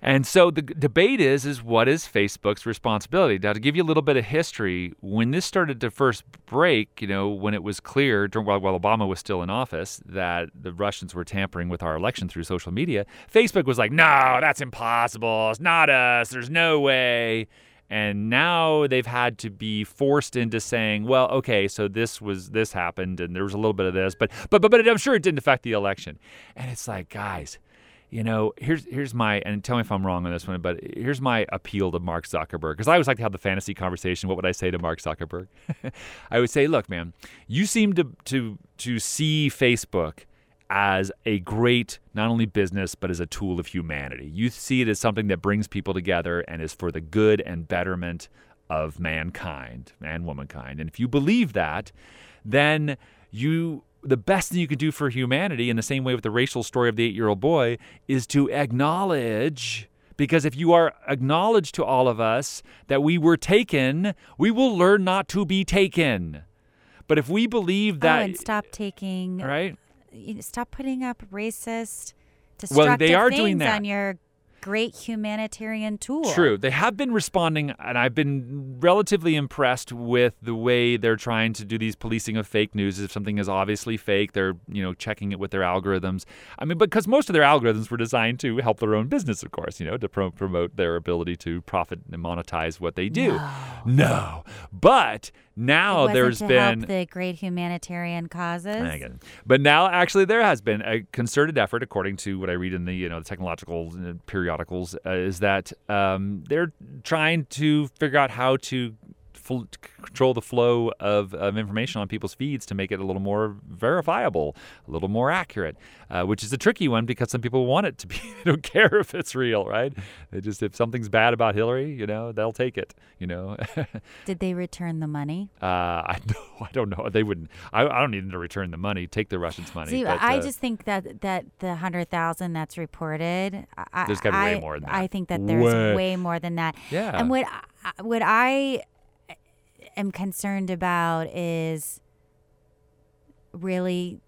And so the debate is is what is Facebook's responsibility? Now to give you a little bit of history, when this started to first break, you know, when it was clear during while, while Obama was still in office that the Russians were tampering with our election through social media, Facebook was like, "No, that's impossible. It's not us. There's no way." And now they've had to be forced into saying, "Well, okay, so this was this happened and there was a little bit of this, but but but, but I'm sure it didn't affect the election." And it's like, guys, you know, here's here's my and tell me if I'm wrong on this one, but here's my appeal to Mark Zuckerberg because I always like to have the fantasy conversation. What would I say to Mark Zuckerberg? I would say, look, man, you seem to to to see Facebook as a great not only business but as a tool of humanity. You see it as something that brings people together and is for the good and betterment of mankind and womankind. And if you believe that, then you the best thing you can do for humanity in the same way with the racial story of the 8-year-old boy is to acknowledge because if you are acknowledged to all of us that we were taken, we will learn not to be taken. But if we believe oh, that oh, and stop taking right? stop putting up racist, Well, destructive they are things doing that. on your great humanitarian tool. True. They have been responding, and I've been relatively impressed with the way they're trying to do these policing of fake news. If something is obviously fake, they're you know checking it with their algorithms. I mean, because most of their algorithms were designed to help their own business, of course. You know, to pro- promote their ability to profit and monetize what they do. No, but now there's been the great humanitarian causes. I get it. But now, actually, there has been a concerted effort, according to what I read in the you know the technological uh, periodicals, uh, is that um, they're trying to figure out how to fl- control the flow of, of information on people's feeds to make it a little more verifiable, a little more accurate, uh, which is a tricky one because some people want it to be. they don't care if it's real, right? They just if something's bad about Hillary, you know, they'll take it. You know. Did they return the money? Uh, I know, I don't know. They wouldn't. I, I don't need them to return the money. Take the Russians' money. See, but, I uh, just think that that the hundred thousand that's reported, I, There's gotta be way more than that. I think that there's Way. way, more than that. Yeah. And what I- what I am concerned about is really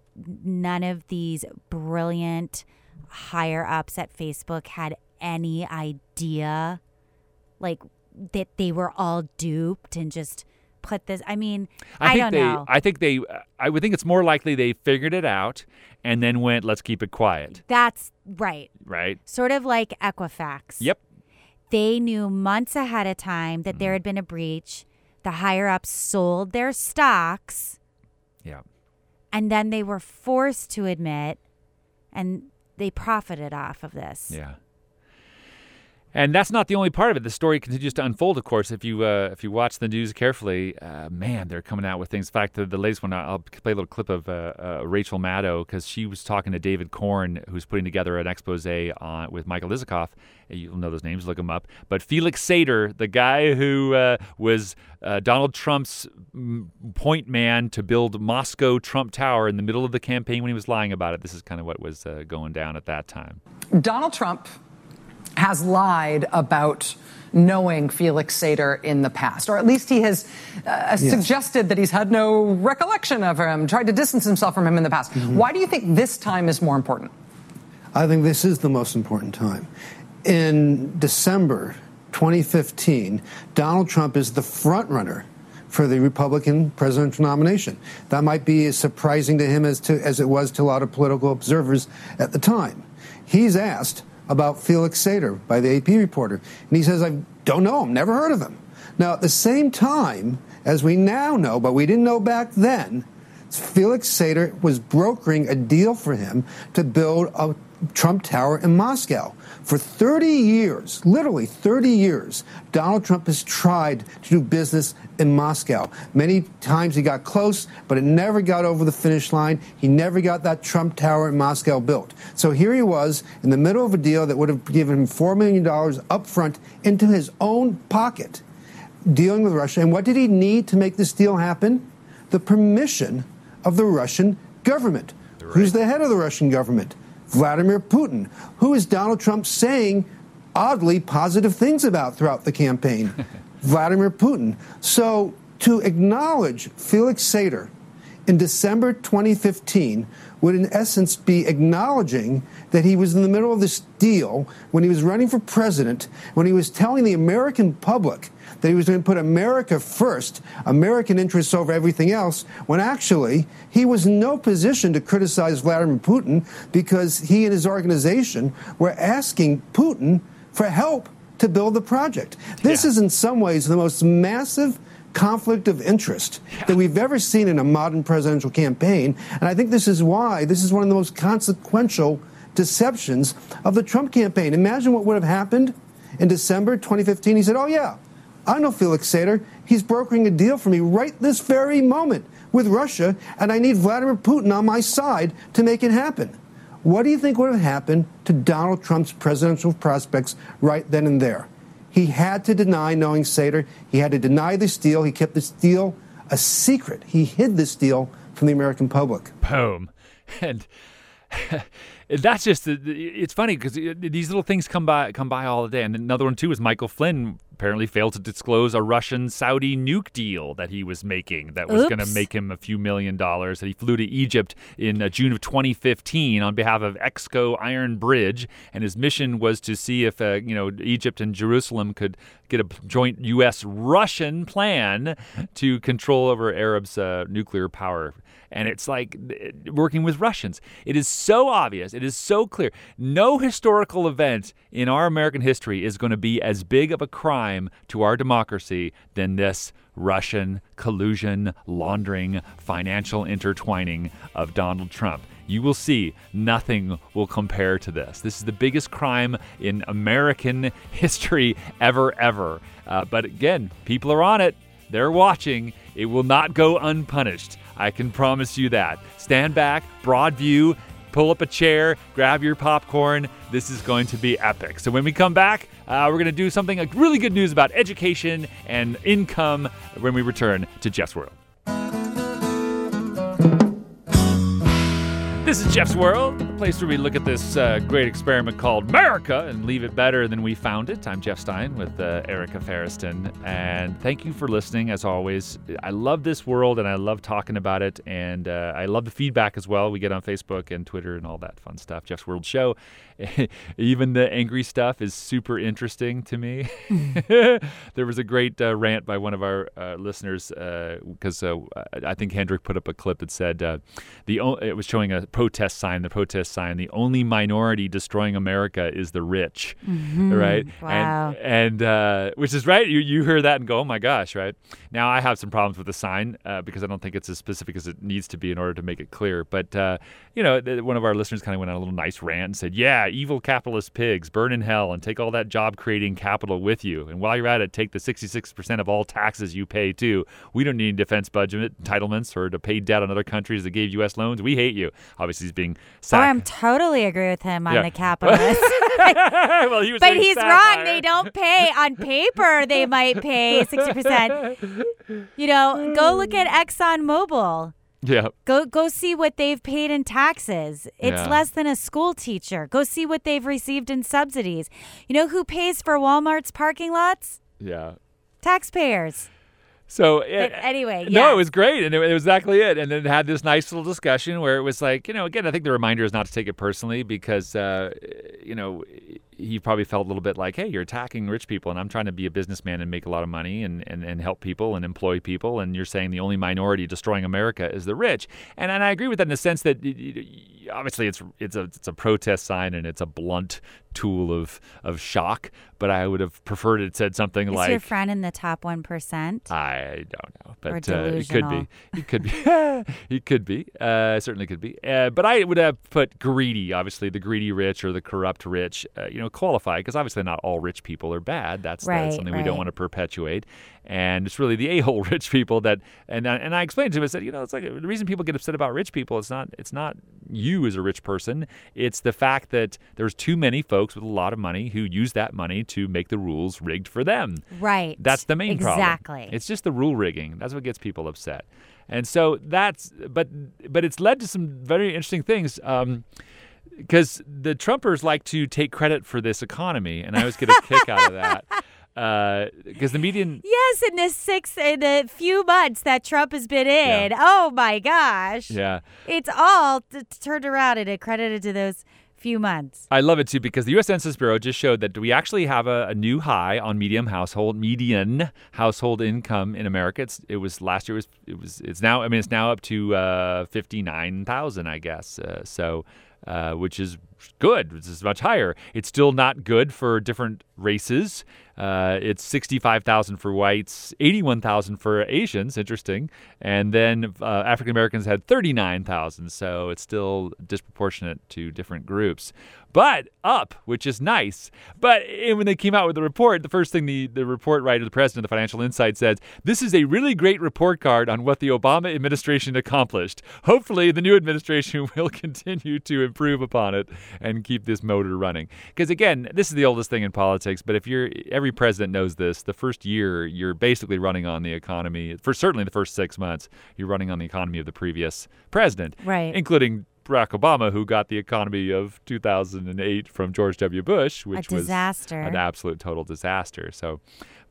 none of these brilliant higher ups at Facebook had any idea, like that they were all duped and just put this. I mean, I, think don't they, know. I think they. I would think it's more likely they figured it out and then went, "Let's keep it quiet." That's right. Right? Sort of like Equifax. Yep. They knew months ahead of time that Mm-hmm. there had been a breach. The higher ups sold their stocks, Yeah. and then they were forced to admit, and they profited off of this. Yeah. And that's not the only part of it. The story continues to unfold. Of course, if you uh, if you watch the news carefully, uh, man, they're coming out with things. In fact, the, the latest one, I'll play a little clip of uh, uh, Rachel Maddow because she was talking to David Corn, who's putting together an expose on with Michael Isikoff. You'll know those names, look them up. But Felix Sater, the guy who uh, was uh, Donald Trump's mm, point man to build Moscow Trump Tower in the middle of the campaign when he was lying about it. This is kind of what was going down at that time. Donald Trump has lied about knowing Felix Sater in the past, or at least he has uh, suggested that he's had no recollection of him, tried to distance himself from him in the past. Why do you think this time is more important? I think this is the most important time. In December 2015, Donald Trump is the frontrunner for the Republican presidential nomination. That might be as surprising to him as, to, as it was to a lot of political observers at the time. He's asked about Felix Sater by the AP reporter, and he says, I don't know him, never heard of him. Now, at the same time, as we now know, but we didn't know back then, Felix Sater was brokering a deal for him to build a Trump Tower in Moscow. For 30 years, literally 30 years, Donald Trump has tried to do business in Moscow. Many times he got close, but it never got over the finish line. He never got that Trump Tower in Moscow built. So here he was in the middle of a deal that would have given him $4 million up front into his own pocket, dealing with Russia. And what did he need to make this deal happen? The permission of the Russian government. Who's the head of the Russian government? Vladimir Putin, who is Donald Trump saying oddly positive things about throughout the campaign. Vladimir Putin. So to acknowledge Felix Sater in December 2015 would, in essence, be acknowledging that he was in the middle of this deal when he was running for president, when he was telling the American public that he was going to put America first, American interests over everything else, when actually he was in no position to criticize Vladimir Putin because he and his organization were asking Putin for help to build the project. This yeah. is, in some ways, the most massive conflict of interest that we've ever seen in a modern presidential campaign. And I think this is why this is one of the most consequential deceptions of the Trump campaign. Imagine what would have happened in December 2015. He said, Oh, yeah, I know Felix Sater. He's brokering a deal for me right this very moment with Russia, and I need Vladimir Putin on my side to make it happen. What do you think would have happened to Donald Trump's presidential prospects right then and there? He had to deny knowing Sater. He had to deny this deal. He kept this deal a secret. He hid this deal from the American public. Boom. And that's just it's funny because these little things come by come by all the day. And another one too is michael flynn apparently failed to disclose a russian saudi nuke deal that he was making that was going to make him a few million dollars that he flew to egypt in uh, june of 2015 on behalf of exco iron bridge. And his mission was to see if uh, you know egypt and jerusalem could get a joint us russian plan to control over arabs uh, nuclear power and it's like working with Russians. It is so obvious, it is so clear. No historical event in our American history is going to be as big of a crime to our democracy than this Russian collusion, laundering, financial intertwining of Donald Trump. You will see nothing will compare to this. This is the biggest crime in American history ever, ever. Uh, but again, people are on it. They're watching. It will not go unpunished. I can promise you that. Stand back, broad view, pull up a chair, grab your popcorn. This is going to be epic. So when we come back, uh, we're going to do something like really good news about education and income when we return to Jeff's World. This is Jeff's World, the place where we look at this uh, great experiment called America and leave it better than we found it. I'm Jeff Stein with uh, Erica Ferriston, and thank you for listening as always. I love this world and I love talking about it, and uh, I love the feedback as well. We get on Facebook and Twitter and all that fun stuff. Jeff's World Show. Even the angry stuff is super interesting to me. there was a great uh, rant by one of our uh, listeners because uh, I think Hendrik put up a clip that said the o- it was showing a protest sign, the protest sign, the only minority destroying America is the rich, mm-hmm. right? Wow. And, and uh, which is right. You you hear that and go, oh my gosh, right? Now I have some problems with the sign uh, because I don't think it's as specific as it needs to be in order to make it clear. But uh, you know, one of our listeners kind of went on a little nice rant and said, "Yeah, evil capitalist pigs, burn in hell and take all that job creating capital with you. And while you're at it, take the 66% of all taxes you pay too. We don't need defense budget entitlements or to pay debt on other countries that gave U.S. loans. We hate you." Obviously, he's being. Oh, sac- oh, I'm totally agree with him on yeah. the capitalist. well, he but he's wrong. They don't pay on paper. They might pay 60%. You know, go look at ExxonMobil. Yeah. Go go see what they've paid in taxes. It's Yeah. less than a school teacher. Go see what they've received in subsidies. You know who pays for Walmart's parking lots? Yeah. Taxpayers. So it, anyway, No, it was great, and it, it was exactly it. And then it had this nice little discussion where it was like, you know, again, I think the reminder is not to take it personally because, uh, you know, he probably felt a little bit like, hey, you're attacking rich people, and I'm trying to be a businessman and make a lot of money and, and, and help people and employ people, and you're saying the only minority destroying America is the rich. And and I agree with that in the sense that obviously it's it's a it's a protest sign and it's a blunt tool of of shock, but I would have preferred it said something Is like your friend in the top 1%? I don't know, Or but uh, it could be. It could be. it could be. Uh, certainly could be. Uh, but I would have put greedy, obviously, the greedy rich or the corrupt rich. Uh, you know, qualify because obviously not all rich people are bad. That's, Right, that's something we don't want to perpetuate. And it's really the a-hole rich people that. And I, and I explained to him. I said, you know, it's like the reason people get upset about rich people. It's not. It's not you as a rich person. It's the fact that there's too many folks with a lot of money who use that money to make the rules rigged for them. Right. That's the main problem. Exactly. It's just the rule rigging. That's what gets people upset. And so that's but but it's led to some very interesting things. Um, because the Trumpers like to take credit for this economy, and I always get a kick out of that. because the median. Yes, in the six, in the few months that Trump has been in. Oh my gosh. Yeah. It's all t- turned around and accredited to those few months. I love it too because the U.S. Census Bureau just showed that we actually have a, a new high on medium household median household income in America. It's, it was last year was it was it's now I mean it's now up to uh, fifty nine thousand I guess. Uh, so. Uh, which is good. This is much higher. It's still not good for different races. Uh, it's 65,000 for whites, 81,000 for Asians, interesting. And then uh, African Americans had 39,000, so it's still disproportionate to different groups. But up, which is nice. But when they came out with the report, the first thing the, the report writer, the president of the Financial Insight, says this is a really great report card on what the Obama administration accomplished. Hopefully, the new administration will continue to improve upon it and keep this motor running. Because again, this is the oldest thing in politics. But if you're every president knows this, the first year you're basically running on the economy. For certainly the first six months, you're running on the economy of the previous president, right? Including Barack Obama, who got the economy of 2008 from George W. Bush, which a disaster. was an absolute total disaster. So,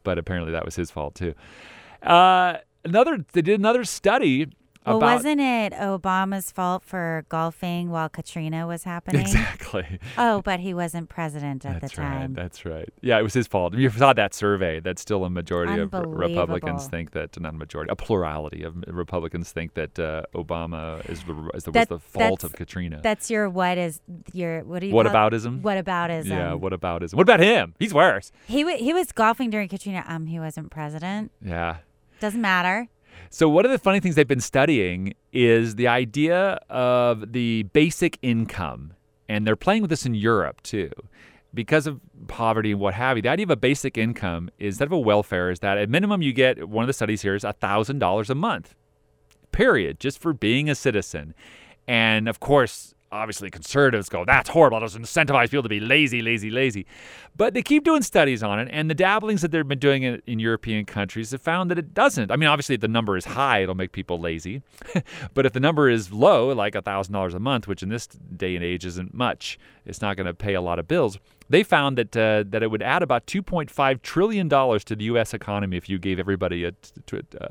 but apparently that was his fault too. Uh, another, they did another study. Well, wasn't it Obama's fault for golfing while Katrina was happening? Exactly. Oh, but he wasn't president at that's the time. Right, that's right. Yeah, it was his fault. You saw that survey. That still a majority of Republicans think that, not a majority, a plurality of Republicans think that uh, Obama is the, is the, that, was the fault of Katrina. That's your what is your what do you what aboutism? What aboutism? Yeah, what aboutism? What about him? He's worse. He w- he was golfing during Katrina. Um, he wasn't president. Yeah. Doesn't matter. So, one of the funny things they've been studying is the idea of the basic income. And they're playing with this in Europe too. Because of poverty and what have you, the idea of a basic income instead of a welfare is that at minimum you get, one of the studies here is $1,000 a month, period, just for being a citizen. And of course, obviously conservatives go, that's horrible. It incentivize people to be lazy, lazy, lazy. But they keep doing studies on it, and the dabblings that they've been doing in, in European countries have found that it doesn't. I mean, obviously, if the number is high, it'll make people lazy. but if the number is low, like $1,000 a month, which in this day and age isn't much, it's not going to pay a lot of bills. They found that uh, that it would add about 2.5 trillion dollars to the U.S. economy if you gave everybody a,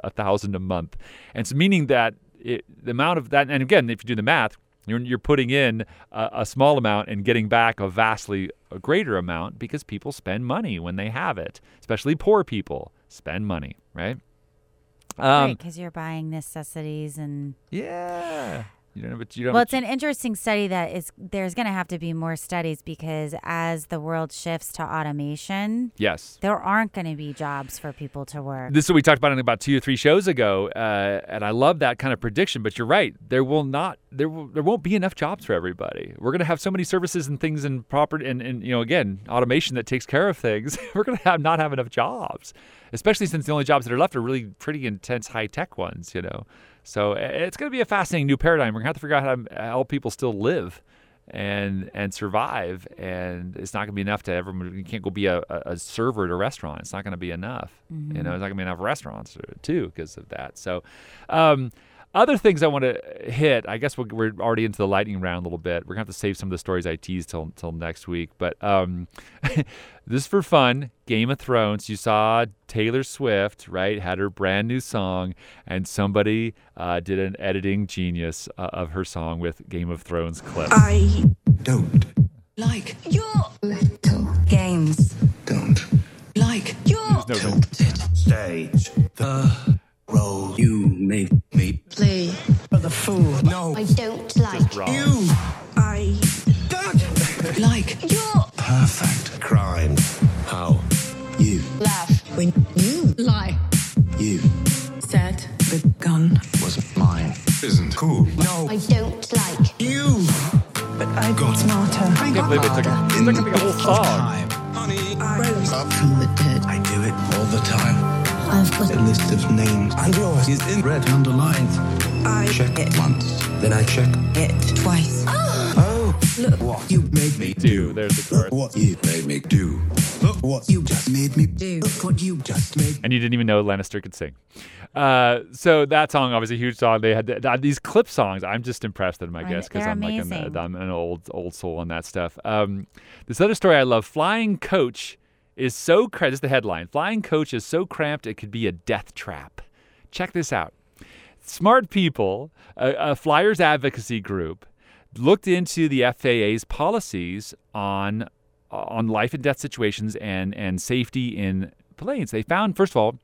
a thousand a month, and it's meaning that it, the amount of that, and again, if you do the math, you're, you're putting in a, a, small amount and getting back a vastly a greater amount because people spend money when they have it, especially poor people spend money, right? Um, right, because you're buying necessities and yeah. You don't, but you don't, well, it's an interesting study that is there's going to have to be more studies because as the world shifts to automation, yes, there aren't going to be jobs for people to work. This is what we talked about in about two or three shows ago, uh, and I love that kind of prediction. But you're right, there will not there will, there won't be enough jobs for everybody. We're going to have so many services and things and property and, and you know again automation that takes care of things. We're going to have not have enough jobs, especially since the only jobs that are left are really pretty intense high tech ones. You know. So it's going to be a fascinating new paradigm. We're going to have to figure out how to help people still live and and survive. And it's not going to be enough to everyone. You can't go be a, a server at a restaurant. It's not going to be enough. Mm-hmm. You know, it's not going to be enough restaurants uh, too because of that. So. Um, other things I want to hit, I guess we're already into the lightning round a little bit. We're gonna have to save some of the stories I tease till till next week. But um, this is for fun. Game of Thrones. You saw Taylor Swift, right? Had her brand new song, and somebody uh, did an editing genius uh, of her song with Game of Thrones clips. I don't like your little games. Don't like your no tilted stage. The role you make me play for the fool. No, I don't like you. I don't like your perfect crime. How you laugh when you lie. You said the gun was mine. Isn't cool. No, I don't like you. But I got smarter. I can't believe it took a, it took a whole song. Honey, I rose up from the dead. I do it all the time. I've got A list of names and yours is in red underlined. I Check it once, then I check. it twice. Oh, Look what you made me Do there's the chorus. Look What you made me do. Look what you just made me Do. Look what you just made. and you didn't even know Lannister could sing. Uh, so that song, obviously, a huge song. They had th- th- these clip songs. I'm just impressed with them, right, guess because I'm like amazing. an, I'm an old old soul on that stuff. Um, this other story I love: flying coach is so cramped. This is the headline. Flying coach is so cramped it could be a death trap. Check this out. Smart people, a, a flyers advocacy group, looked into the FAA's policies on on life and death situations and and safety in planes. They found first of all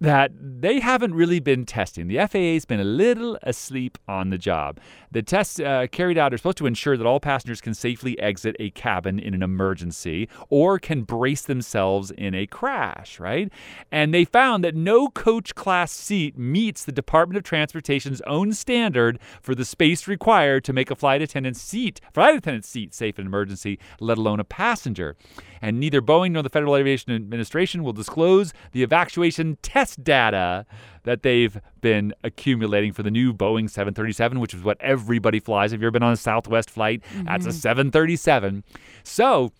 that they haven't really been testing. The FAA has been a little asleep on the job. The tests uh, carried out are supposed to ensure that all passengers can safely exit a cabin in an emergency or can brace themselves in a crash, right? And they found that no coach class seat meets the Department of Transportation's own standard for the space required to make a flight attendant seat, flight attendant seat safe in an emergency, let alone a passenger. And neither Boeing nor the Federal Aviation Administration will disclose the evacuation test data that they've been accumulating for the new Boeing 737, which is what everybody flies. Have you ever been on a Southwest flight? That's a 737. So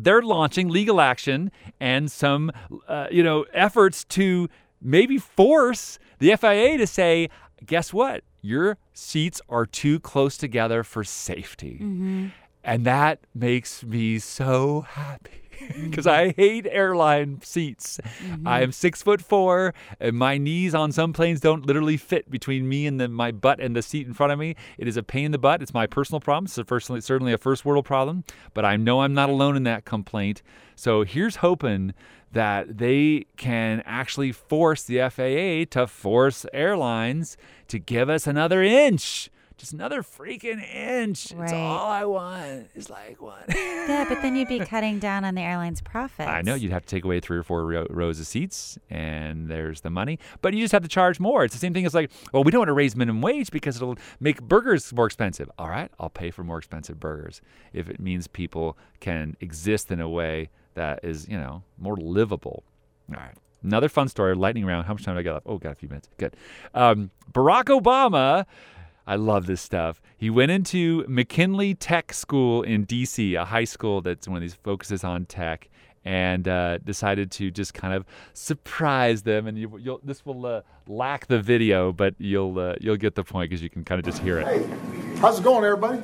they're launching legal action and some, uh, you know, efforts to maybe force the FAA to say, guess what? Your seats are too close together for safety. And that makes me so happy Mm-hmm. because I hate airline seats. Mm-hmm. I am six foot four, and my knees on some planes don't literally fit between me and the, my butt and the seat in front of me. It is a pain in the butt. It's my personal problem. It's a certainly a first world problem, but I know I'm not alone in that complaint. So here's hoping that they can actually force the FAA to force airlines to give us another inch. Just another freaking inch. It's all I want. It's like one. Yeah, but then you'd be cutting down on the airline's profits. I know you'd have to take away three or four ro- rows of seats, and there's the money. But you just have to charge more. It's the same thing as like, well, we don't want to raise minimum wage because it'll make burgers more expensive. All right, I'll pay for more expensive burgers if it means people can exist in a way that is, you know, more livable. All right. Another fun story, lightning round. How much time do I got left? Oh, got a few minutes. Good. Um, Barack Obama. I love this stuff. He went into McKinley Tech School in DC, a high school that's one of these focuses on tech, and uh, decided to just kind of surprise them. And you, you'll, this will uh, lack the video, but you'll uh, you'll get the point because you can kind of just hear it. How's it going, everybody?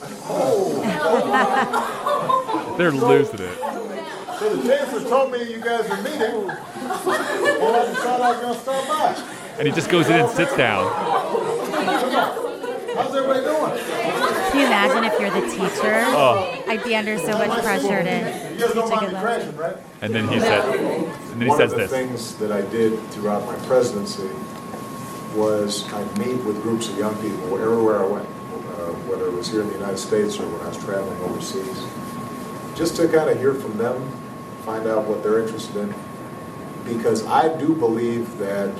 They're losing it. So the chancellor told me you guys were meeting, and I decided I was going to stop by. And he just goes in and sits down. How's everybody doing? Can you imagine if you're the teacher? Oh. I'd be under so much pressure to teach a good lesson. right? And then he said, and then he One says of the this. things that I did throughout my presidency was I meet with groups of young people everywhere I went, uh, whether it was here in the United States or when I was traveling overseas, just to kind of hear from them, find out what they're interested in, because I do believe that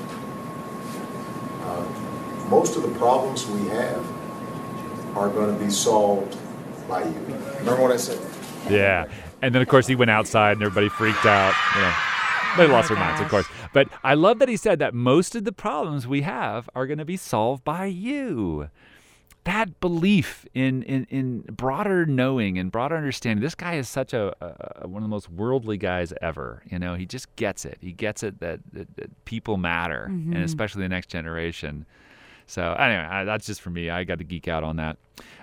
uh, most of the problems we have are going to be solved by you. Remember what I said? Yeah. And then, of course, he went outside and everybody freaked out. You know, they lost their minds, of course. But I love that he said that most of the problems we have are going to be solved by you. That belief in, in, in broader knowing and broader understanding. This guy is such a, a, a- one of the most worldly guys ever. You know, he just gets it. He gets it that, that, that people matter, and Mhm. especially the next generation. So anyway, I, that's just for me. I got to geek out on that.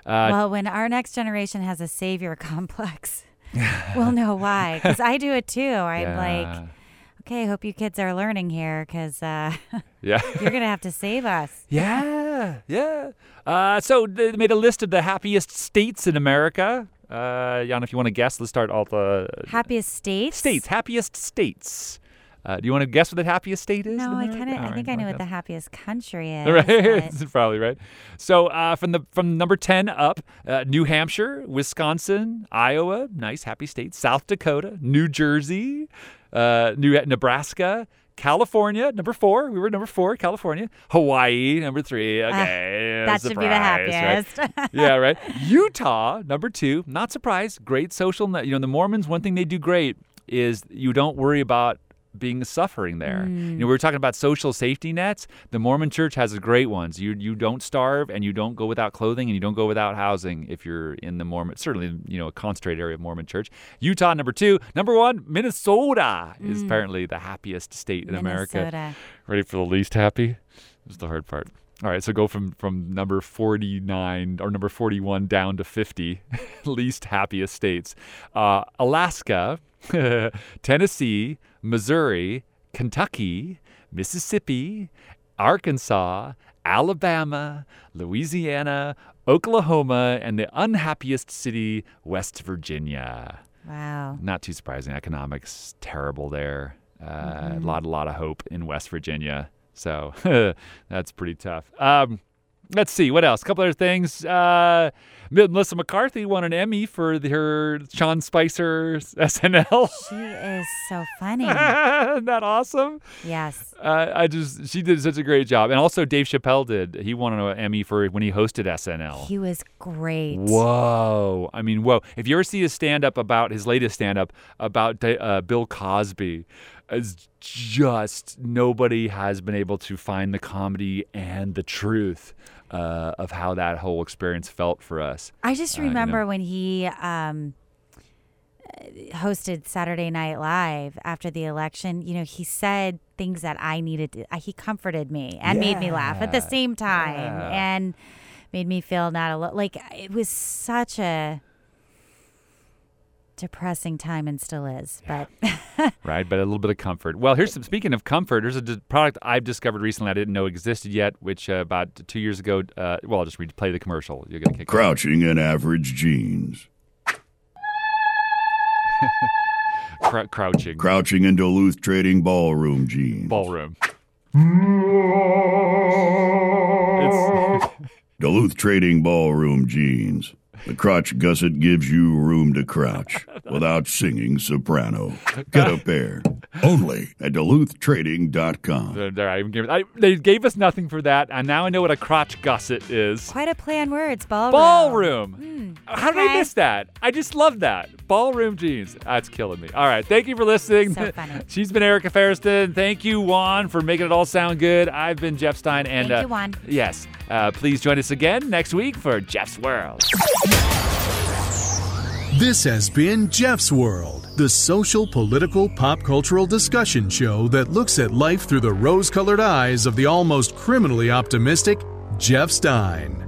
Uh, well, when our next generation has a savior complex, we'll know why. Because I do it too. I'm Yeah. like, okay, I hope you kids are learning here because uh, Yeah. you're going to have to save us. Yeah, yeah. Uh, so they made a list of the happiest states in America. Uh, Jan, if you want to guess, let's start all the Happiest states? states. Happiest states. Uh, do you want to guess what the happiest state is? No, I kind of, I right, think I know what the happiest country is. Right, but- It's probably right. So uh, from the from number ten up, uh, New Hampshire, Wisconsin, Iowa, nice happy state. South Dakota, New Jersey, uh, New Nebraska, California, number four. We were number four, California. Hawaii, number three. Okay, Ah, that should be the surprise, right? happiest. yeah, right. Utah, number two. Not surprised. Great social. net- You know, the Mormons. One thing they do great is you don't worry about being suffering there. You know, we were talking about social safety nets. The Mormon Church has great ones. You you don't starve and you don't go without clothing and you don't go without housing if you're in the Mormon. Certainly, you know, a concentrated area of Mormon Church. Utah, number two. Number one, Minnesota is Mm. apparently the happiest state in America. Ready for the least happy? This is the hard part. All right, so go from from number 49 or number 41 down to 50 least happiest states. Uh, Alaska, Tennessee, Missouri, Kentucky, Mississippi, Arkansas, Alabama, Louisiana, Oklahoma, and the unhappiest city, West Virginia. Wow. Not too surprising. Economics terrible there. Uh, A lot, a lot of hope in West Virginia. So that's pretty tough. Um, let's see what else. A couple other things. Uh, Melissa McCarthy won an Emmy for the, her Sean Spicer SNL. She is so funny. Isn't that awesome? yes. Uh, I just she did such a great job, and also Dave Chappelle did. He won an Emmy for when he hosted SNL. He was great. Whoa! I mean, whoa! If you ever see his stand-up about his latest stand-up about uh, Bill Cosby, it's just nobody has been able to find the comedy and the truth uh, of how that whole experience felt for us. I just Uh, you know. remember when he um, hosted Saturday Night Live after the election. You know, he said things that I needed. To, uh, he comforted me and made me laugh at the same time, Yeah. and made me feel not alone. Like it was such a depressing time, and still is. But right? But a little bit of comfort. Well, here's some. Speaking of comfort, there's a d- product I've discovered recently I didn't know existed yet, which uh, about two years ago. Uh, well, I'll just read play the commercial. You're gonna kick. Crouching in average jeans. Cr- crouching. Crouching in Duluth Trading Ballroom jeans. Ballroom. Duluth Trading Ballroom jeans. The crotch gusset gives you room to crouch without singing soprano. Get a pair. Only at DuluthTrading.com. There, there, I even gave, I, they gave us nothing for that, and now I know what a crotch gusset is. quite a play on words. Ballroom. Ballroom. How did I miss that? I just love that. Ballroom jeans. That's killing me. All right. Thank you for listening. So funny. She's been Erica Ferriston. Thank you, Juan, for making it all sound good. I've been Jeff Stein. And Thank uh, you, Juan. Yes. Uh, please join us again next week for Jeff's World. This has been Jeff's World, the social, political, pop cultural discussion show that looks at life through the rose colored eyes of the almost criminally optimistic Jeff Stein.